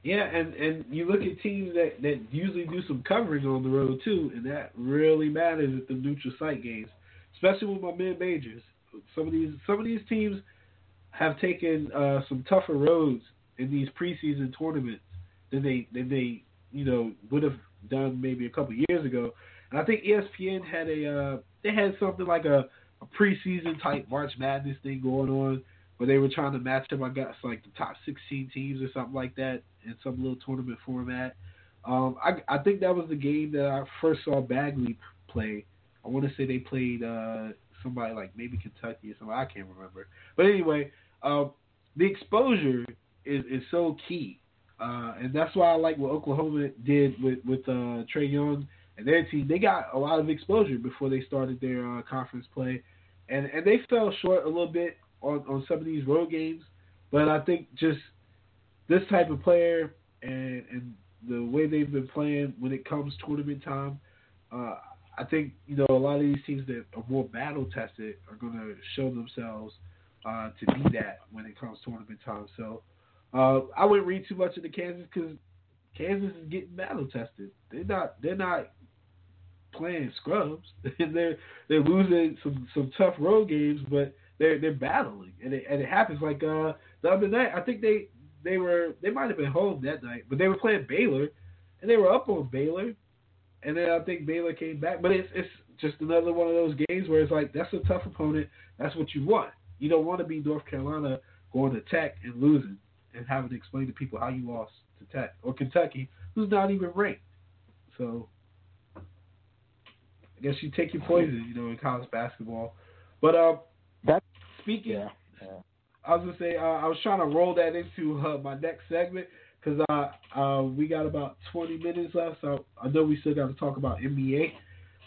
Speaker 3: Yeah, and and you look at teams that that usually do some coverage on the road too, and that really matters at the neutral site games, especially with my mid majors. Some of these some of these teams have taken uh, some tougher roads in these preseason tournaments than they than they you know would have done maybe a couple years ago. I think ESPN had a uh, they had something like a, a preseason type March Madness thing going on where they were trying to match up, guess, like the top 16 teams or something like that in some little tournament format. Um, I, I think that was the game that I first saw Bagley play. I want to say they played uh, somebody like maybe Kentucky or something. I can't remember. But anyway, um, the exposure is is so key, uh, and that's why I like what Oklahoma did with with uh, Trae Young and their team. They got a lot of exposure before they started their uh, conference play, and and they fell short a little bit on on some of these road games. But I think just this type of player and and the way they've been playing when it comes tournament time, uh, I think you know a lot of these teams that are more battle tested are going to show themselves uh, to be that when it comes tournament time. So uh, I wouldn't read too much into Kansas because Kansas is getting battle tested. They're not. They're not playing scrubs. they're they're losing some some tough road games, but they're they're battling, and it and it happens like uh the other night. I think they they were they might have been home that night, but they were playing Baylor, and they were up on Baylor, and then I think Baylor came back. But it's it's just another one of those games where it's like that's a tough opponent. That's what you want. You don't want to be North Carolina going to Tech and losing and having to explain to people how you lost to Tech or Kentucky, who's not even ranked. So guess you take your poison, you know, in college basketball. But uh,
Speaker 4: That's
Speaker 3: speaking,
Speaker 4: yeah. yeah.
Speaker 3: I was gonna say uh, I was trying to roll that into uh, my next segment because uh, uh, we got about 20 minutes left, so I know we still got to talk about NBA.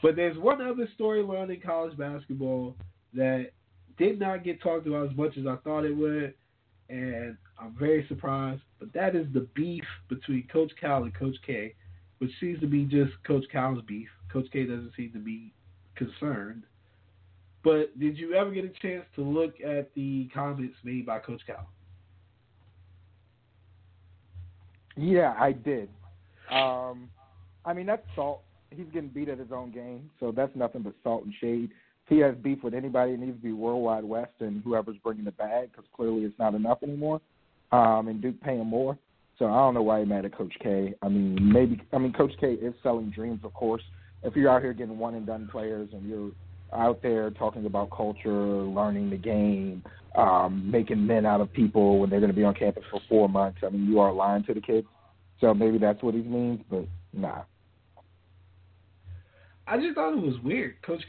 Speaker 3: But there's one other story storyline in college basketball that did not get talked about as much as I thought it would, and I'm very surprised. But that is the beef between Coach Cal and Coach K, which seems to be just Coach Cal's beef. Coach K doesn't seem to be concerned. But did you ever get a chance to look at the comments made by Coach Cal?
Speaker 4: Yeah, I did. Um, I mean, that's salt. He's getting beat at his own game, so that's nothing but salt and shade. If he has beef with anybody, it needs to be Worldwide Wes and whoever's bringing the bag, because clearly it's not enough anymore. Um, and Duke paying more. So I don't know why he mad at Coach K. I mean, maybe I mean Coach K is selling dreams, of course. If you're out here getting one and done players and you're out there talking about culture, learning the game, um, making men out of people when they're going to be on campus for four months. I mean, you are lying to the kids. So maybe that's what he means, but nah.
Speaker 3: I just thought it was weird. Coach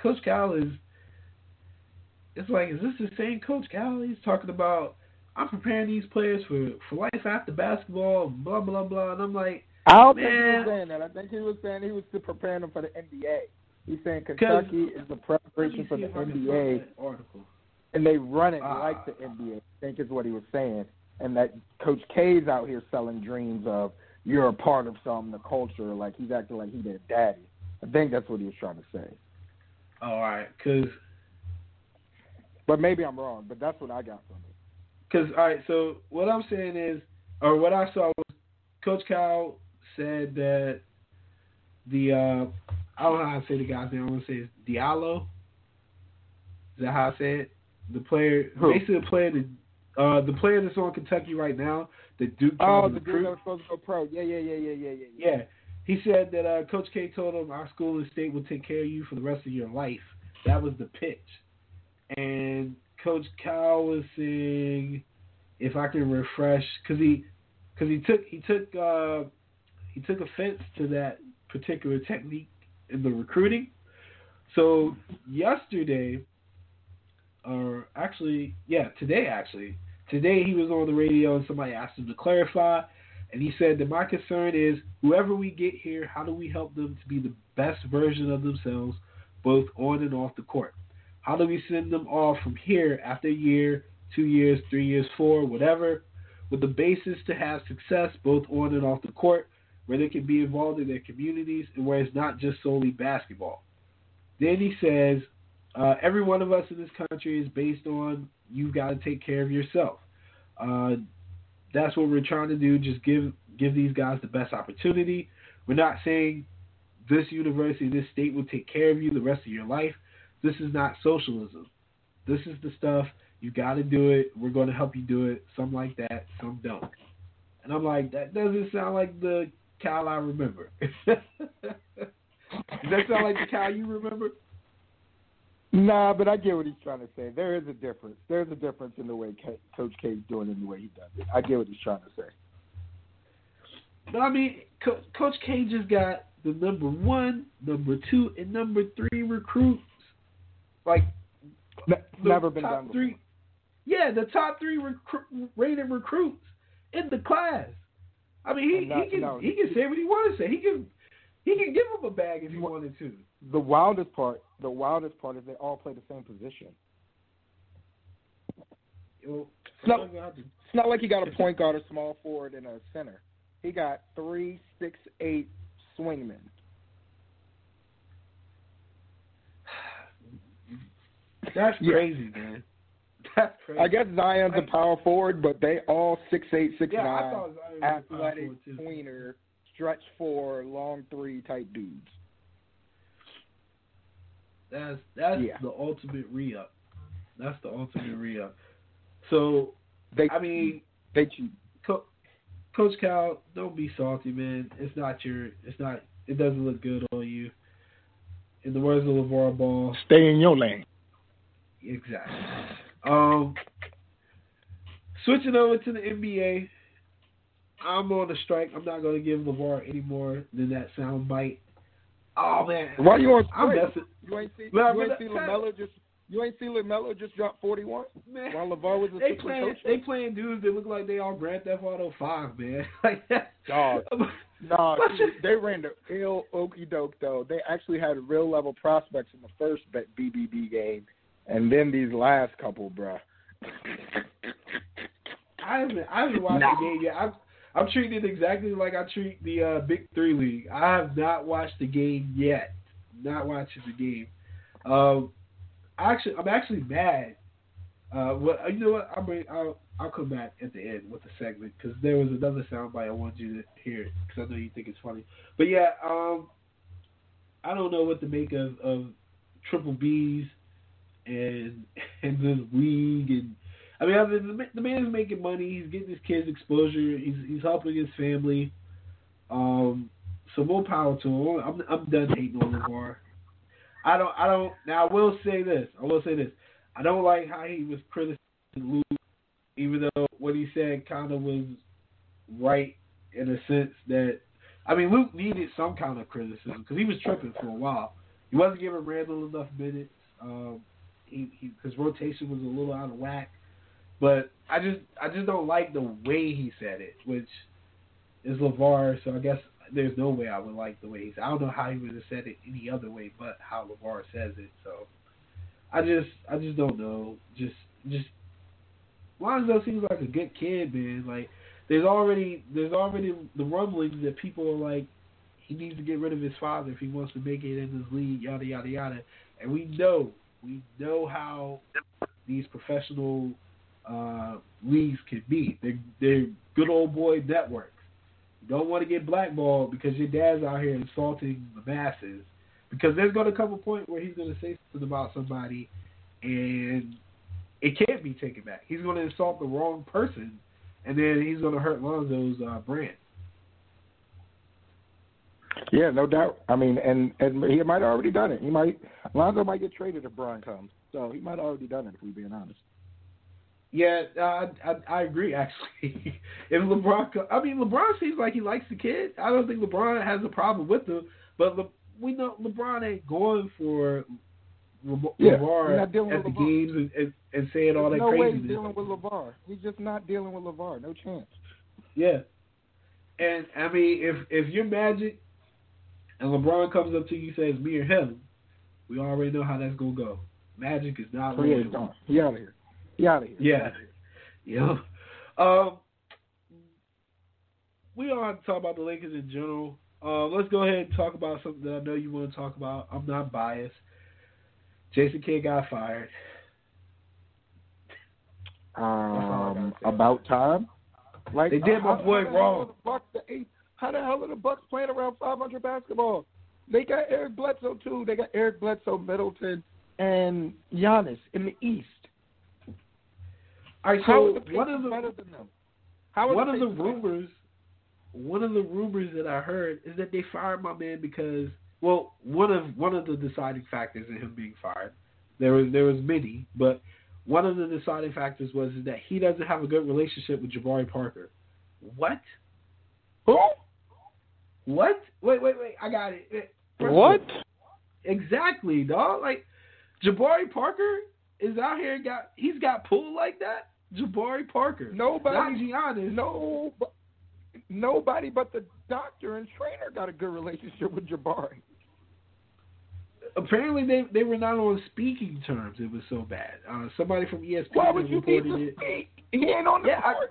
Speaker 3: Coach Cal is. It's like, is this the same Coach Cal? He's talking about I'm preparing these players for for life after basketball, blah blah blah, and I'm like,
Speaker 4: I don't
Speaker 3: Man.
Speaker 4: think he was saying that. I think he was saying he was still preparing them for the NBA. He's saying Kentucky is the preparation for the
Speaker 3: if I can
Speaker 4: NBA,
Speaker 3: article.
Speaker 4: and they run it
Speaker 3: Ah.
Speaker 4: like the NBA. I think is what he was saying, and that Coach K's out here selling dreams of you're a part of some the culture. Like he's acting like he their daddy. I think that's what he was trying to say.
Speaker 3: All right, because
Speaker 4: But maybe I'm wrong. But that's what I got from it.
Speaker 3: Because all right, so what I'm saying is, or what I saw was, Coach Cal said that the uh, I don't know how to say the guy's name. I'm gonna say it's Diallo. Is that how I say it? The player,
Speaker 4: Who?
Speaker 3: basically the player that uh, the player that's on Kentucky right now, that Duke
Speaker 4: Oh, the dude
Speaker 3: recruit.
Speaker 4: that was supposed to go pro. Yeah, yeah, yeah, yeah, yeah, yeah.
Speaker 3: Yeah. He said that uh, Coach K told him our school and state will take care of you for the rest of your life. That was the pitch. And Coach Cal was saying, if I can refresh, because he, cause he took he took uh, he took offense to that particular technique in the recruiting. So yesterday, or actually, yeah, today actually, today he was on the radio and somebody asked him to clarify. And he said that my concern is whoever we get here, how do we help them to be the best version of themselves, both on and off the court? How do we send them off from here after a year, two years, three years, four, whatever, with the basis to have success both on and off the court, where they can be involved in their communities and where it's not just solely basketball? Then he says, uh, every one of us in this country is based on you've got to take care of yourself. Uh, that's what we're trying to do. Just give give these guys the best opportunity. We're not saying this university, this state will take care of you the rest of your life. This is not socialism. This is the stuff you got to do it. We're going to help you do it. Some like that, some don't. And I'm like, that doesn't sound like the Cal I remember. Does that sound like the Cal you remember?
Speaker 4: Nah, but I get what he's trying to say. There is a difference. There's a difference in the way K- Coach K's doing it and the way he does it. I get what he's trying to say.
Speaker 3: But I mean, Co- Coach K just got the number one, number two, and number three recruits like
Speaker 4: Ne- never been done.
Speaker 3: three.
Speaker 4: Before.
Speaker 3: Yeah, the top three recru- rated recruits in the class. I mean, he,
Speaker 4: not-
Speaker 3: he can
Speaker 4: no.
Speaker 3: he can say what he wants to say. He can he can give him a bag if he wanted to.
Speaker 4: The wildest part, the wildest part is they all play the same position.
Speaker 3: You know,
Speaker 4: No.
Speaker 3: sometimes I have to-
Speaker 4: It's not like he got a point guard, a small forward, and a center. He got three, six, eight swingmen.
Speaker 3: That's
Speaker 4: Yeah.
Speaker 3: crazy, man.
Speaker 4: I guess Zion's a power forward, but they all six eight, six
Speaker 3: yeah, I
Speaker 4: nine,
Speaker 3: thought Zion was
Speaker 4: athletic, tweener, stretch four, long three type dudes.
Speaker 3: That's that's
Speaker 4: Yeah.
Speaker 3: the ultimate re up. That's the ultimate re up. So
Speaker 4: They,
Speaker 3: I mean,
Speaker 4: they cheat.
Speaker 3: Co- Coach Cal, don't be salty, man. It's not your. It's not. It doesn't look good on you. In the words of LaVar Ball,
Speaker 4: Stay in your lane.
Speaker 3: exactly. Um, switching over to the NBA, I'm on the strike. I'm not going to give LaVar any more than that sound bite. Oh man,
Speaker 4: Why you on
Speaker 3: I'm
Speaker 4: strike?
Speaker 3: messing,
Speaker 4: You ain't see,
Speaker 3: Well,
Speaker 4: you ain't
Speaker 3: but
Speaker 4: see
Speaker 3: that-
Speaker 4: LaMelo just. You ain't see LaMelo just drop forty one
Speaker 3: man.
Speaker 4: while LaVar was
Speaker 3: They
Speaker 4: assistant
Speaker 3: playing.
Speaker 4: coach.
Speaker 3: They playing dudes that look like they all Grand Theft Auto Five, man. like that.
Speaker 4: Dog. Nah, see, they ran the ill okey doke though. They actually had real level prospects in the first B- BBB game, and then these last couple, bruh.
Speaker 3: I haven't I haven't watched
Speaker 4: Nah.
Speaker 3: the game yet. I'm I'm treating it exactly like I treat the uh, Big Three League. I have not watched the game yet. Not watching the game. Um, actually, I'm actually mad. Uh, what you know what? I'll bring, I'll I'll come back at the end with the segment because there was another soundbite I wanted you to hear because I know you think it's funny. But yeah, um, I don't know what to make of, of triple B's and and this league and I mean, I mean, the, man is making money. He's getting his kids exposure. He's he's helping his family. Um, so more power to him. I'm I'm done hating on LaVar. I don't I don't. Now I will say this. I will say this. I don't like how he was criticizing Luke, even though what he said kind of was right in a sense that. I mean, Luke needed some kind of criticism because he was tripping for a while. He wasn't giving Randle enough minutes. Um, he, he his rotation was a little out of whack. But I just I just don't like the way he said it, which is LaVar. So I guess there's no way I would like the way he said. I don't know how he would have said it any other way, but how LaVar says it. So I just I just don't know. Just just Lonzo seems like a good kid, man. Like there's already there's already the rumblings that people are like he needs to get rid of his father if he wants to make it in this league, yada yada yada. And we know we know how these professional uh, leagues can be. They're, they're good old boy networks. You don't want to get blackballed because your dad's out here insulting the masses. Because there's going to come a point where he's going to say something about somebody and it can't be taken back. He's going to insult the wrong person and then he's going to hurt Lonzo's uh, brand.
Speaker 4: Yeah, no doubt. I mean, and and he might have already done it. He might Lonzo might get traded if Brian comes, so he might have already done it. If we're being honest.
Speaker 3: Yeah, uh, I I agree. Actually, if LeBron, I mean LeBron seems like he likes the kid. I don't think LeBron has a problem with him, but Le, we know LeBron ain't going for Le,
Speaker 4: Yeah, dealing
Speaker 3: at the
Speaker 4: LeBron.
Speaker 3: games and, and, and saying all
Speaker 4: There's
Speaker 3: that
Speaker 4: no way he's dealing with LaVar. He's just not dealing with LaVar. No chance.
Speaker 3: Yeah, and I mean if if you're Magic and LeBron comes up to you and says me or him, we already know how that's gonna go. Magic is not
Speaker 4: yeah,
Speaker 3: loyal.
Speaker 4: gone. He out of here. He out of here.
Speaker 3: Yeah. Yeah. Um, we don't have to talk about the Lakers in general. Um, let's go ahead and talk about something that I know you want to talk about. I'm not biased. Jason Kidd got fired.
Speaker 4: Um, about time. Like
Speaker 3: They did my boy wrong.
Speaker 4: The Bucks, the eight, how the hell are the Bucks playing around 500 basketball? They got Eric Bledsoe too. They got Eric Bledsoe, Middleton, and Giannis in the East.
Speaker 3: All right,
Speaker 4: are
Speaker 3: so
Speaker 4: the
Speaker 3: one
Speaker 4: Pacers
Speaker 3: of the
Speaker 4: better than them? How are
Speaker 3: one of the
Speaker 4: Pacers better?
Speaker 3: rumors, one of the rumors that I heard is that they fired my man because, well, one of one of the deciding factors in him being fired, there was there was many, but one of the deciding factors was is that he doesn't have a good relationship with Jabari Parker. What?
Speaker 4: Who?
Speaker 3: What? Wait, wait, wait! I got it.
Speaker 4: What?
Speaker 3: Exactly, dog. Like Jabari Parker is out here got he's got pulled like that. Jabari Parker.
Speaker 4: Nobody,
Speaker 3: Giannis.
Speaker 4: no, nobody but the doctor and trainer got a good relationship with Jabari.
Speaker 3: Apparently they they were not on speaking terms. It was so bad. Uh, somebody from ESPN
Speaker 4: Why would you need
Speaker 3: reported
Speaker 4: to
Speaker 3: it.
Speaker 4: speak? He ain't on the
Speaker 3: Yeah,
Speaker 4: court. What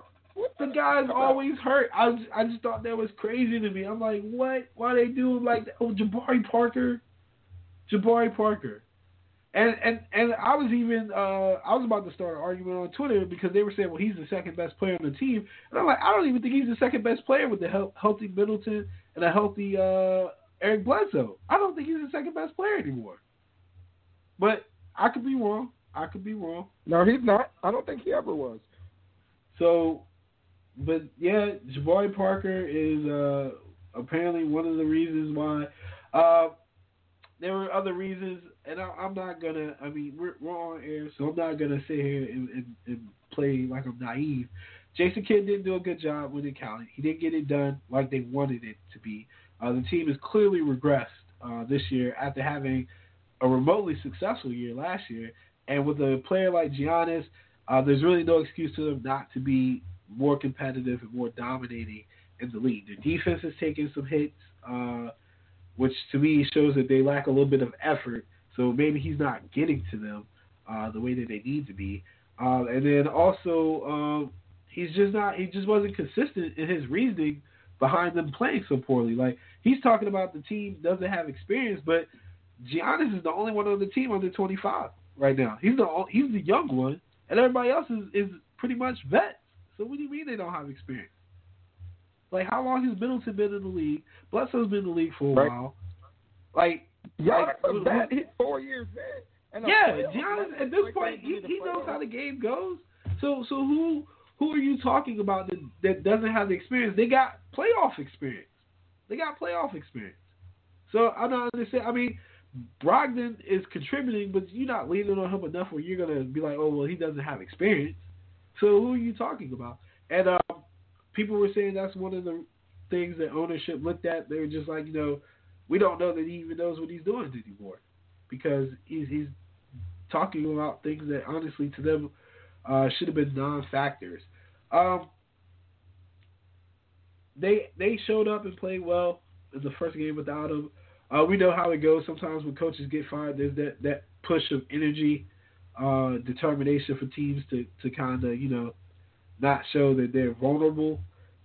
Speaker 3: The guy's always hurt. I was, I just thought that was crazy to me. I'm like, what? Why they do like that? Oh, Jabari Parker, Jabari Parker, and and and I was even uh I was about to start an argument on Twitter because they were saying, well, he's the second best player on the team, and I'm like, I don't even think he's the second best player with the health, healthy Middleton and a healthy uh Eric Bledsoe. I don't think he's the second best player anymore. But I could be wrong. I could be wrong.
Speaker 4: No, he's not. I don't think he ever was.
Speaker 3: So, but yeah, Jabari Parker is uh, apparently one of the reasons why. Uh, there were other reasons, and I, I'm not gonna. I mean, we're, we're on air, so I'm not gonna sit here and, and, and play like I'm naive. Jason Kidd didn't do a good job with it counting. He didn't get it done like they wanted it to be. Uh, the team has clearly regressed uh, this year after having a remotely successful year last year, and with a player like Giannis, uh, there's really no excuse to them not to be more competitive and more dominating in the league. Their defense is taking some hits, uh, which to me shows that they lack a little bit of effort. So maybe he's not getting to them uh, the way that they need to be. Uh, and then also, um, he's just not. He just wasn't consistent in his reasoning behind them playing so poorly. Like he's talking about the team doesn't have experience, but Giannis is the only one on the team under 25 right now. He's the he's the young one, and everybody else is, is pretty much vets. So what do you mean they don't have experience? Like how long has Middleton been in the league? Bledsoe's been in the league for a
Speaker 4: Right.
Speaker 3: while. Like
Speaker 4: Yeah,
Speaker 3: Like, who-
Speaker 4: vet. Four years in. And
Speaker 3: yeah, Giannis at this
Speaker 4: like
Speaker 3: point he, he knows how the game goes. So so who who are you talking about that, that doesn't have the experience? They got playoff experience. They got playoff experience. So I'm not understand. I mean, Brogdon is contributing, but you're not leaning on him enough where you're gonna be like, oh well, he doesn't have experience. So who are you talking about? And um, people were saying that's one of the things that ownership looked at. They were just like, you know, we don't know that he even knows what he's doing anymore because he's he's talking about things that honestly to them uh, should have been non-factors. Um, they they showed up and played well in the first game without him. Uh, we know how it goes. Sometimes when coaches get fired, there's that, that push of energy, uh, determination for teams to, to kind of you know not show that they're vulnerable.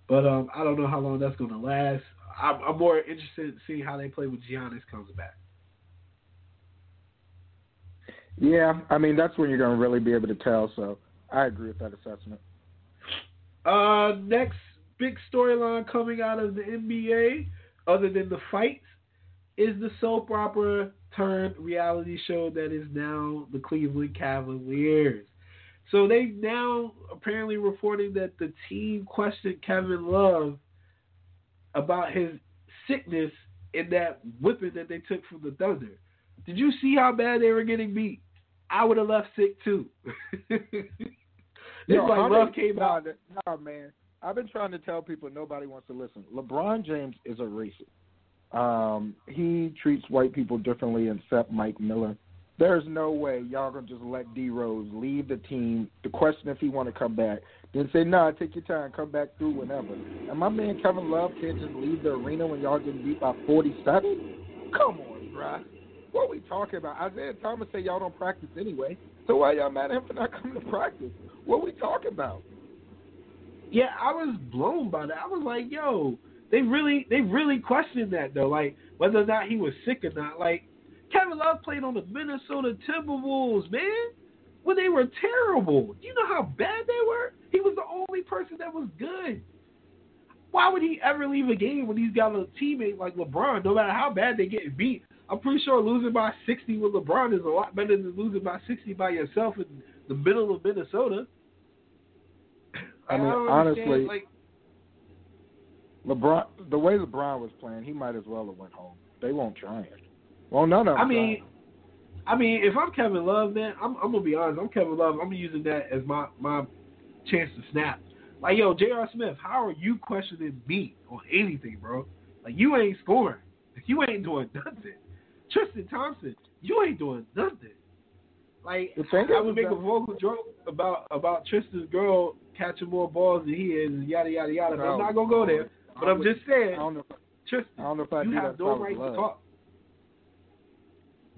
Speaker 3: But um, I don't know how long that's going to last. I'm, I'm more interested in seeing how they play when Giannis comes back.
Speaker 4: Yeah, I mean that's when you're going to really be able to tell. So I agree with that assessment.
Speaker 3: Uh, next big storyline coming out of the NBA, other than the fights, is the soap opera turned reality show that is now the Cleveland Cavaliers. So they now apparently reporting that the team questioned Kevin Love about his sickness in that whipping that they took from the Thunder. Did you see how bad they were getting beat? I would have left sick too.
Speaker 4: Yo,
Speaker 3: like Love came
Speaker 4: nah,
Speaker 3: out.
Speaker 4: Nah, man. I've been trying to tell people nobody wants to listen. LeBron James is a racist. Um, he treats white people differently except Mike Miller. There's no way y'all gonna just let D Rose leave the team to question if he want to come back. Then say, nah, take your time, come back through whenever. And my man Kevin Love can't just leave the arena when y'all getting beat by 47. Come on, bruh. What we talking about? Isaiah Thomas say y'all don't practice anyway. So why y'all mad at him for not coming to practice? What we talking about?
Speaker 3: Yeah, I was blown by that. I was like, yo, they really they really questioned that though, like whether or not he was sick or not. Like Kevin Love played on the Minnesota Timberwolves, man, when they were terrible. You know how bad they were? He was the only person that was good. Why would he ever leave a game when he's got a teammate like LeBron, no matter how bad they get beat? I'm pretty sure losing by 60 with LeBron is a lot better than losing by 60 by yourself in the middle of Minnesota.
Speaker 4: I mean,
Speaker 3: don't
Speaker 4: honestly,
Speaker 3: like,
Speaker 4: LeBron, the way LeBron was playing, he might as well have went home. They won't try it. Well, none of them.
Speaker 3: I mean, I mean, if I'm Kevin Love, man, I'm, I'm gonna be honest. I'm Kevin Love. I'm be using that as my my chance to snap. Like, yo, J.R. Smith, how are you questioning me on anything, bro? Like, you ain't scoring. You ain't doing nothing. Tristan Thompson, you ain't doing nothing. Like I
Speaker 4: is
Speaker 3: would make
Speaker 4: that-
Speaker 3: a vocal joke about about Tristan's girl catching more balls than he is, and yada yada yada. But I'm not gonna go there. But I'm just
Speaker 4: I
Speaker 3: saying,
Speaker 4: don't know. If, I
Speaker 3: Tristan,
Speaker 4: don't know if I
Speaker 3: you
Speaker 4: do
Speaker 3: have
Speaker 4: that.
Speaker 3: no
Speaker 4: I
Speaker 3: right to talk.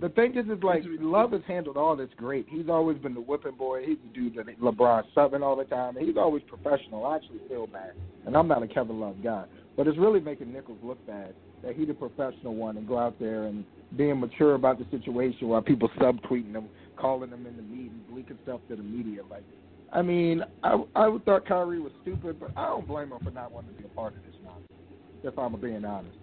Speaker 4: The thing is, is like Love has handled all this great. He's always been the whipping boy. He's the dude that LeBron subbing all the time. He's always professional. I actually feel bad, and I'm not a Kevin Love guy, but it's really making Nichols look bad that he's the professional one and go out there and being mature about the situation while people subtweeting him, calling him in the meetings, leaking stuff to the media. Like, I mean, I I thought Kyrie was stupid, but I don't blame him for not wanting to be a part of this. If I'm being honest,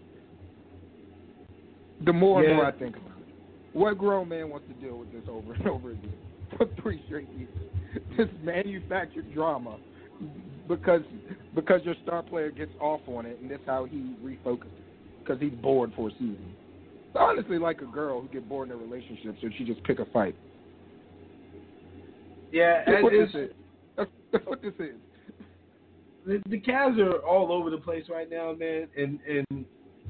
Speaker 4: the more and
Speaker 3: Yeah.
Speaker 4: more I think about it. What grown man wants to deal with this over and over again for three straight years? This manufactured drama because because your star player gets off on it, and that's how he refocuses because he's bored for a season. It's honestly like a girl who get bored in a relationship, so she just pick a fight.
Speaker 3: Yeah,
Speaker 4: That's
Speaker 3: and
Speaker 4: what this is. That's, that's what this is.
Speaker 3: The, the Cavs are all over the place right now, man, and and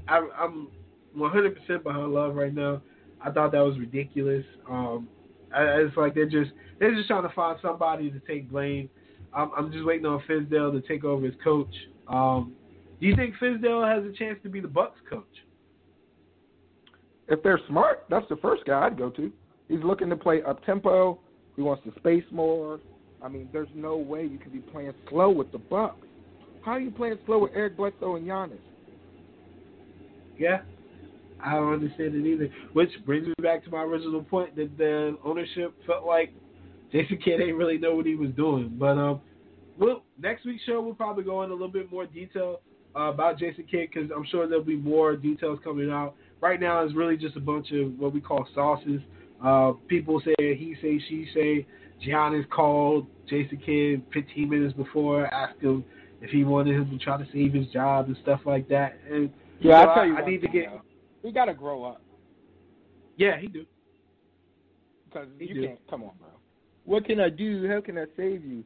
Speaker 3: I, I'm 100 percent behind Love right now. I thought that was ridiculous. Um, I, it's like they're just they're just trying to find somebody to take blame. I'm, I'm just waiting on Fizdale to take over as coach. Um, do you think Fizdale has a chance to be the Bucks coach?
Speaker 4: If they're smart, that's the first guy I'd go to. He's looking to play up tempo. He wants to space more. I mean, there's no way you can be playing slow with the Bucks. How are you playing slow with Eric Bledsoe and Giannis?
Speaker 3: Yeah, I don't understand it either. Which brings me back to my original point that the ownership felt like Jason Kidd ain't really know what he was doing. But um, we'll next week's show we'll probably go in a little bit more detail uh, about Jason Kidd because I'm sure there'll be more details coming out. Right now it's really just a bunch of what we call sauces. Uh, people say he say she say. Giannis called Jason Kidd 15 minutes before, asked him if he wanted him to try to save his job and stuff like that. And
Speaker 4: Yeah,
Speaker 3: so
Speaker 4: I tell you,
Speaker 3: I,
Speaker 4: one
Speaker 3: need to get.
Speaker 4: though. We got to grow up
Speaker 3: Yeah, he do.
Speaker 4: because
Speaker 3: He
Speaker 4: you
Speaker 3: do.
Speaker 4: can't. Come on, bro. What can I do? How can I save you?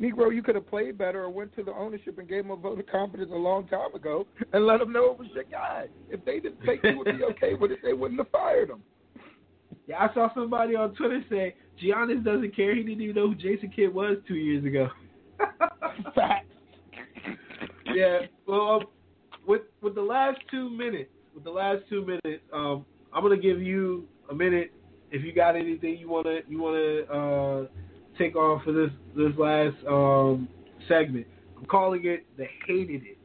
Speaker 4: Negro, you could have played better or went to the ownership and gave him a vote of confidence a long time ago and let them know it was your guy. If they didn't think you would be okay with it, they wouldn't have fired him.
Speaker 3: Yeah, I saw somebody on Twitter say Giannis doesn't care. He didn't even know who Jason Kidd was two years ago.
Speaker 4: Facts.
Speaker 3: yeah. Well, um, with with the last two minutes, with the last two minutes, um, I'm gonna give you a minute. If you got anything you wanna you wanna uh, take on for this this last um, segment, I'm calling it the hated it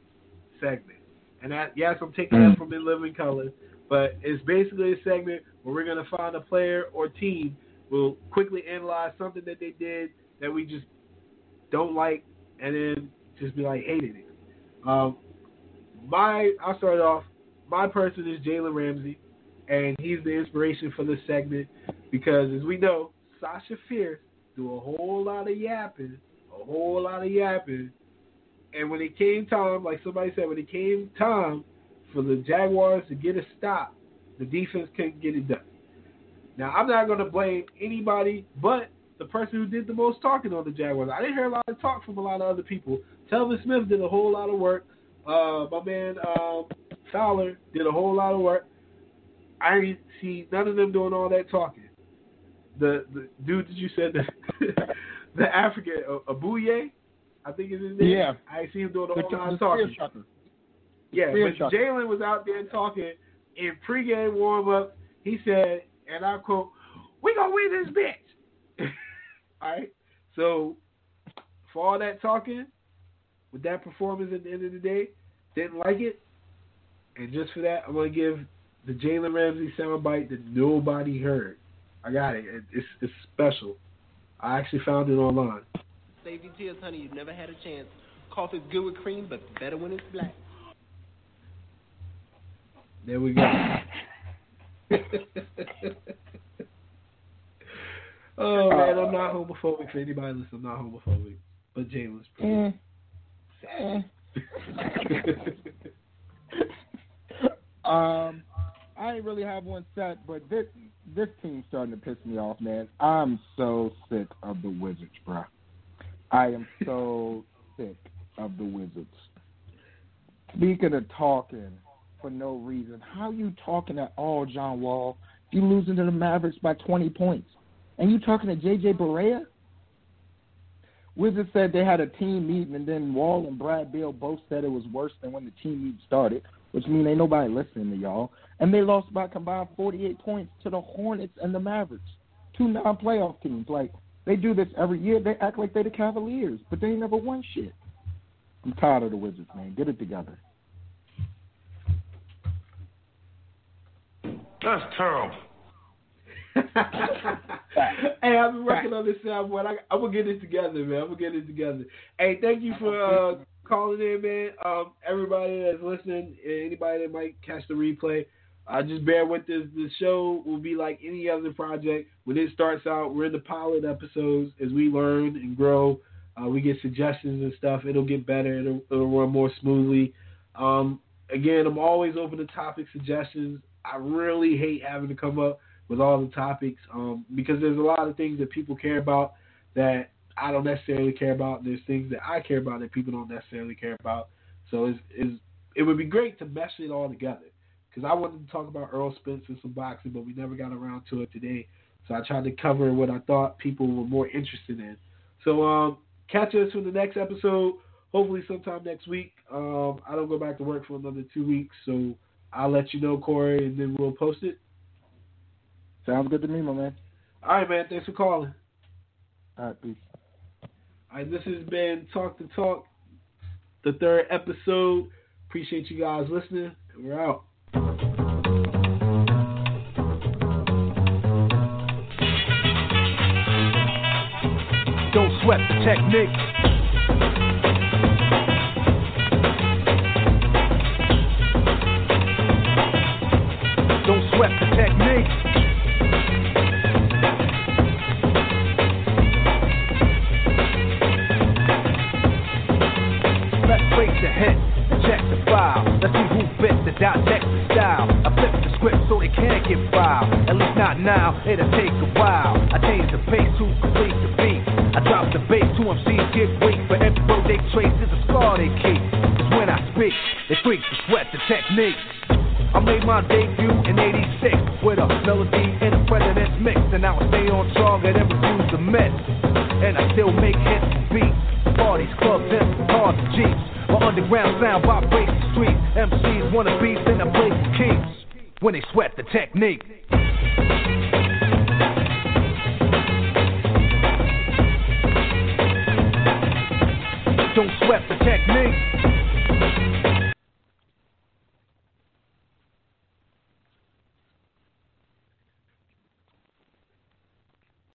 Speaker 3: segment. And that yes, I'm taking that from In Living Color, but it's basically a segment where we're gonna find a player or team. We'll quickly analyze something that they did that we just don't like, and then just be like hated it. Um, my I'll start off. My person is Jalen Ramsey, and he's the inspiration for this segment because, as we know, Sasha Fierce do a whole lot of yapping, a whole lot of yapping, and when it came time, like somebody said, when it came time for the Jaguars to get a stop, the defense couldn't get it done. Now I'm not going to blame anybody but the person who did the most talking on the Jaguars. I didn't hear a lot of talk from a lot of other people. Telvin Smith did a whole lot of work. Uh, my man um, Fowler did a whole lot of work. I didn't see none of them doing all that talking. The the dude that you said the the African uh, Abuye, I think is his name.
Speaker 4: Yeah.
Speaker 3: I see him doing a
Speaker 4: The,
Speaker 3: lot
Speaker 4: the
Speaker 3: of talking. Yeah, but. Jalen was out there talking in pregame warm up. He said, and I quote, "We gonna win this bitch." all right. So for all that talking, with that performance at the end of the day, didn't like it, and just for that, I'm gonna give the Jalen Ramsey soundbite that nobody heard. I got it. It- It's it's special. I actually found it online.
Speaker 1: Save your tears, honey. You've never had a chance. Coffee's good with cream, but better when it's black.
Speaker 3: There we go. oh man, I'm not homophobic for anybody listening. I'm not homophobic, but Jalen's pretty
Speaker 4: Mm.
Speaker 3: sad.
Speaker 4: Um, I ain't really have one set, but this this team's starting to piss me off, man. I'm so sick of the Wizards, bro. I am so sick of the Wizards. Speaking of talking for no reason, how are you talking at all, John Wall? You losing to the Mavericks by 20 points. And you talking to JJ Barea? Wizards said they had a team meeting, and then Wall and Brad Beal both said it was worse than when the team meeting started, which means ain't nobody listening to y'all. And they lost by combined 48 points to the Hornets and the Mavericks, two non-playoff teams. Like they do this every year. They act like they're the Cavaliers, but they never won shit. I'm tired of the Wizards, man. Get it together.
Speaker 2: That's terrible.
Speaker 3: hey, I've been working on this soundboard. I, I'm gonna get it together, man. I'm gonna get it together. Hey, thank you for uh, calling in, man. Um, everybody that's listening, anybody that might catch the replay, uh, just bear with this. The show will be like any other project. When it starts out, we're in the pilot episodes. As we learn and grow, uh, we get suggestions and stuff. It'll get better. It'll, it'll run more smoothly. Um, again, I'm always open to topic suggestions. I really hate having to come up with all the topics um, because there's a lot of things that people care about that I don't necessarily care about. There's things that I care about that people don't necessarily care about. So it's, it's it would be great to mesh it all together because I wanted to talk about Errol Spence and some boxing, but we never got around to it today. So I tried to cover what I thought people were more interested in. So um, catch us for the next episode. Hopefully sometime next week. Um, I don't go back to work for another two weeks, so I'll let you know, Corey, and then we'll post it.
Speaker 4: Sounds good to me, my man.
Speaker 3: All right, man. Thanks for calling.
Speaker 4: All right, peace.
Speaker 3: All right, this has been Talk to Talk, the third episode. Appreciate you guys listening. We're out.
Speaker 5: Don't sweat the technique.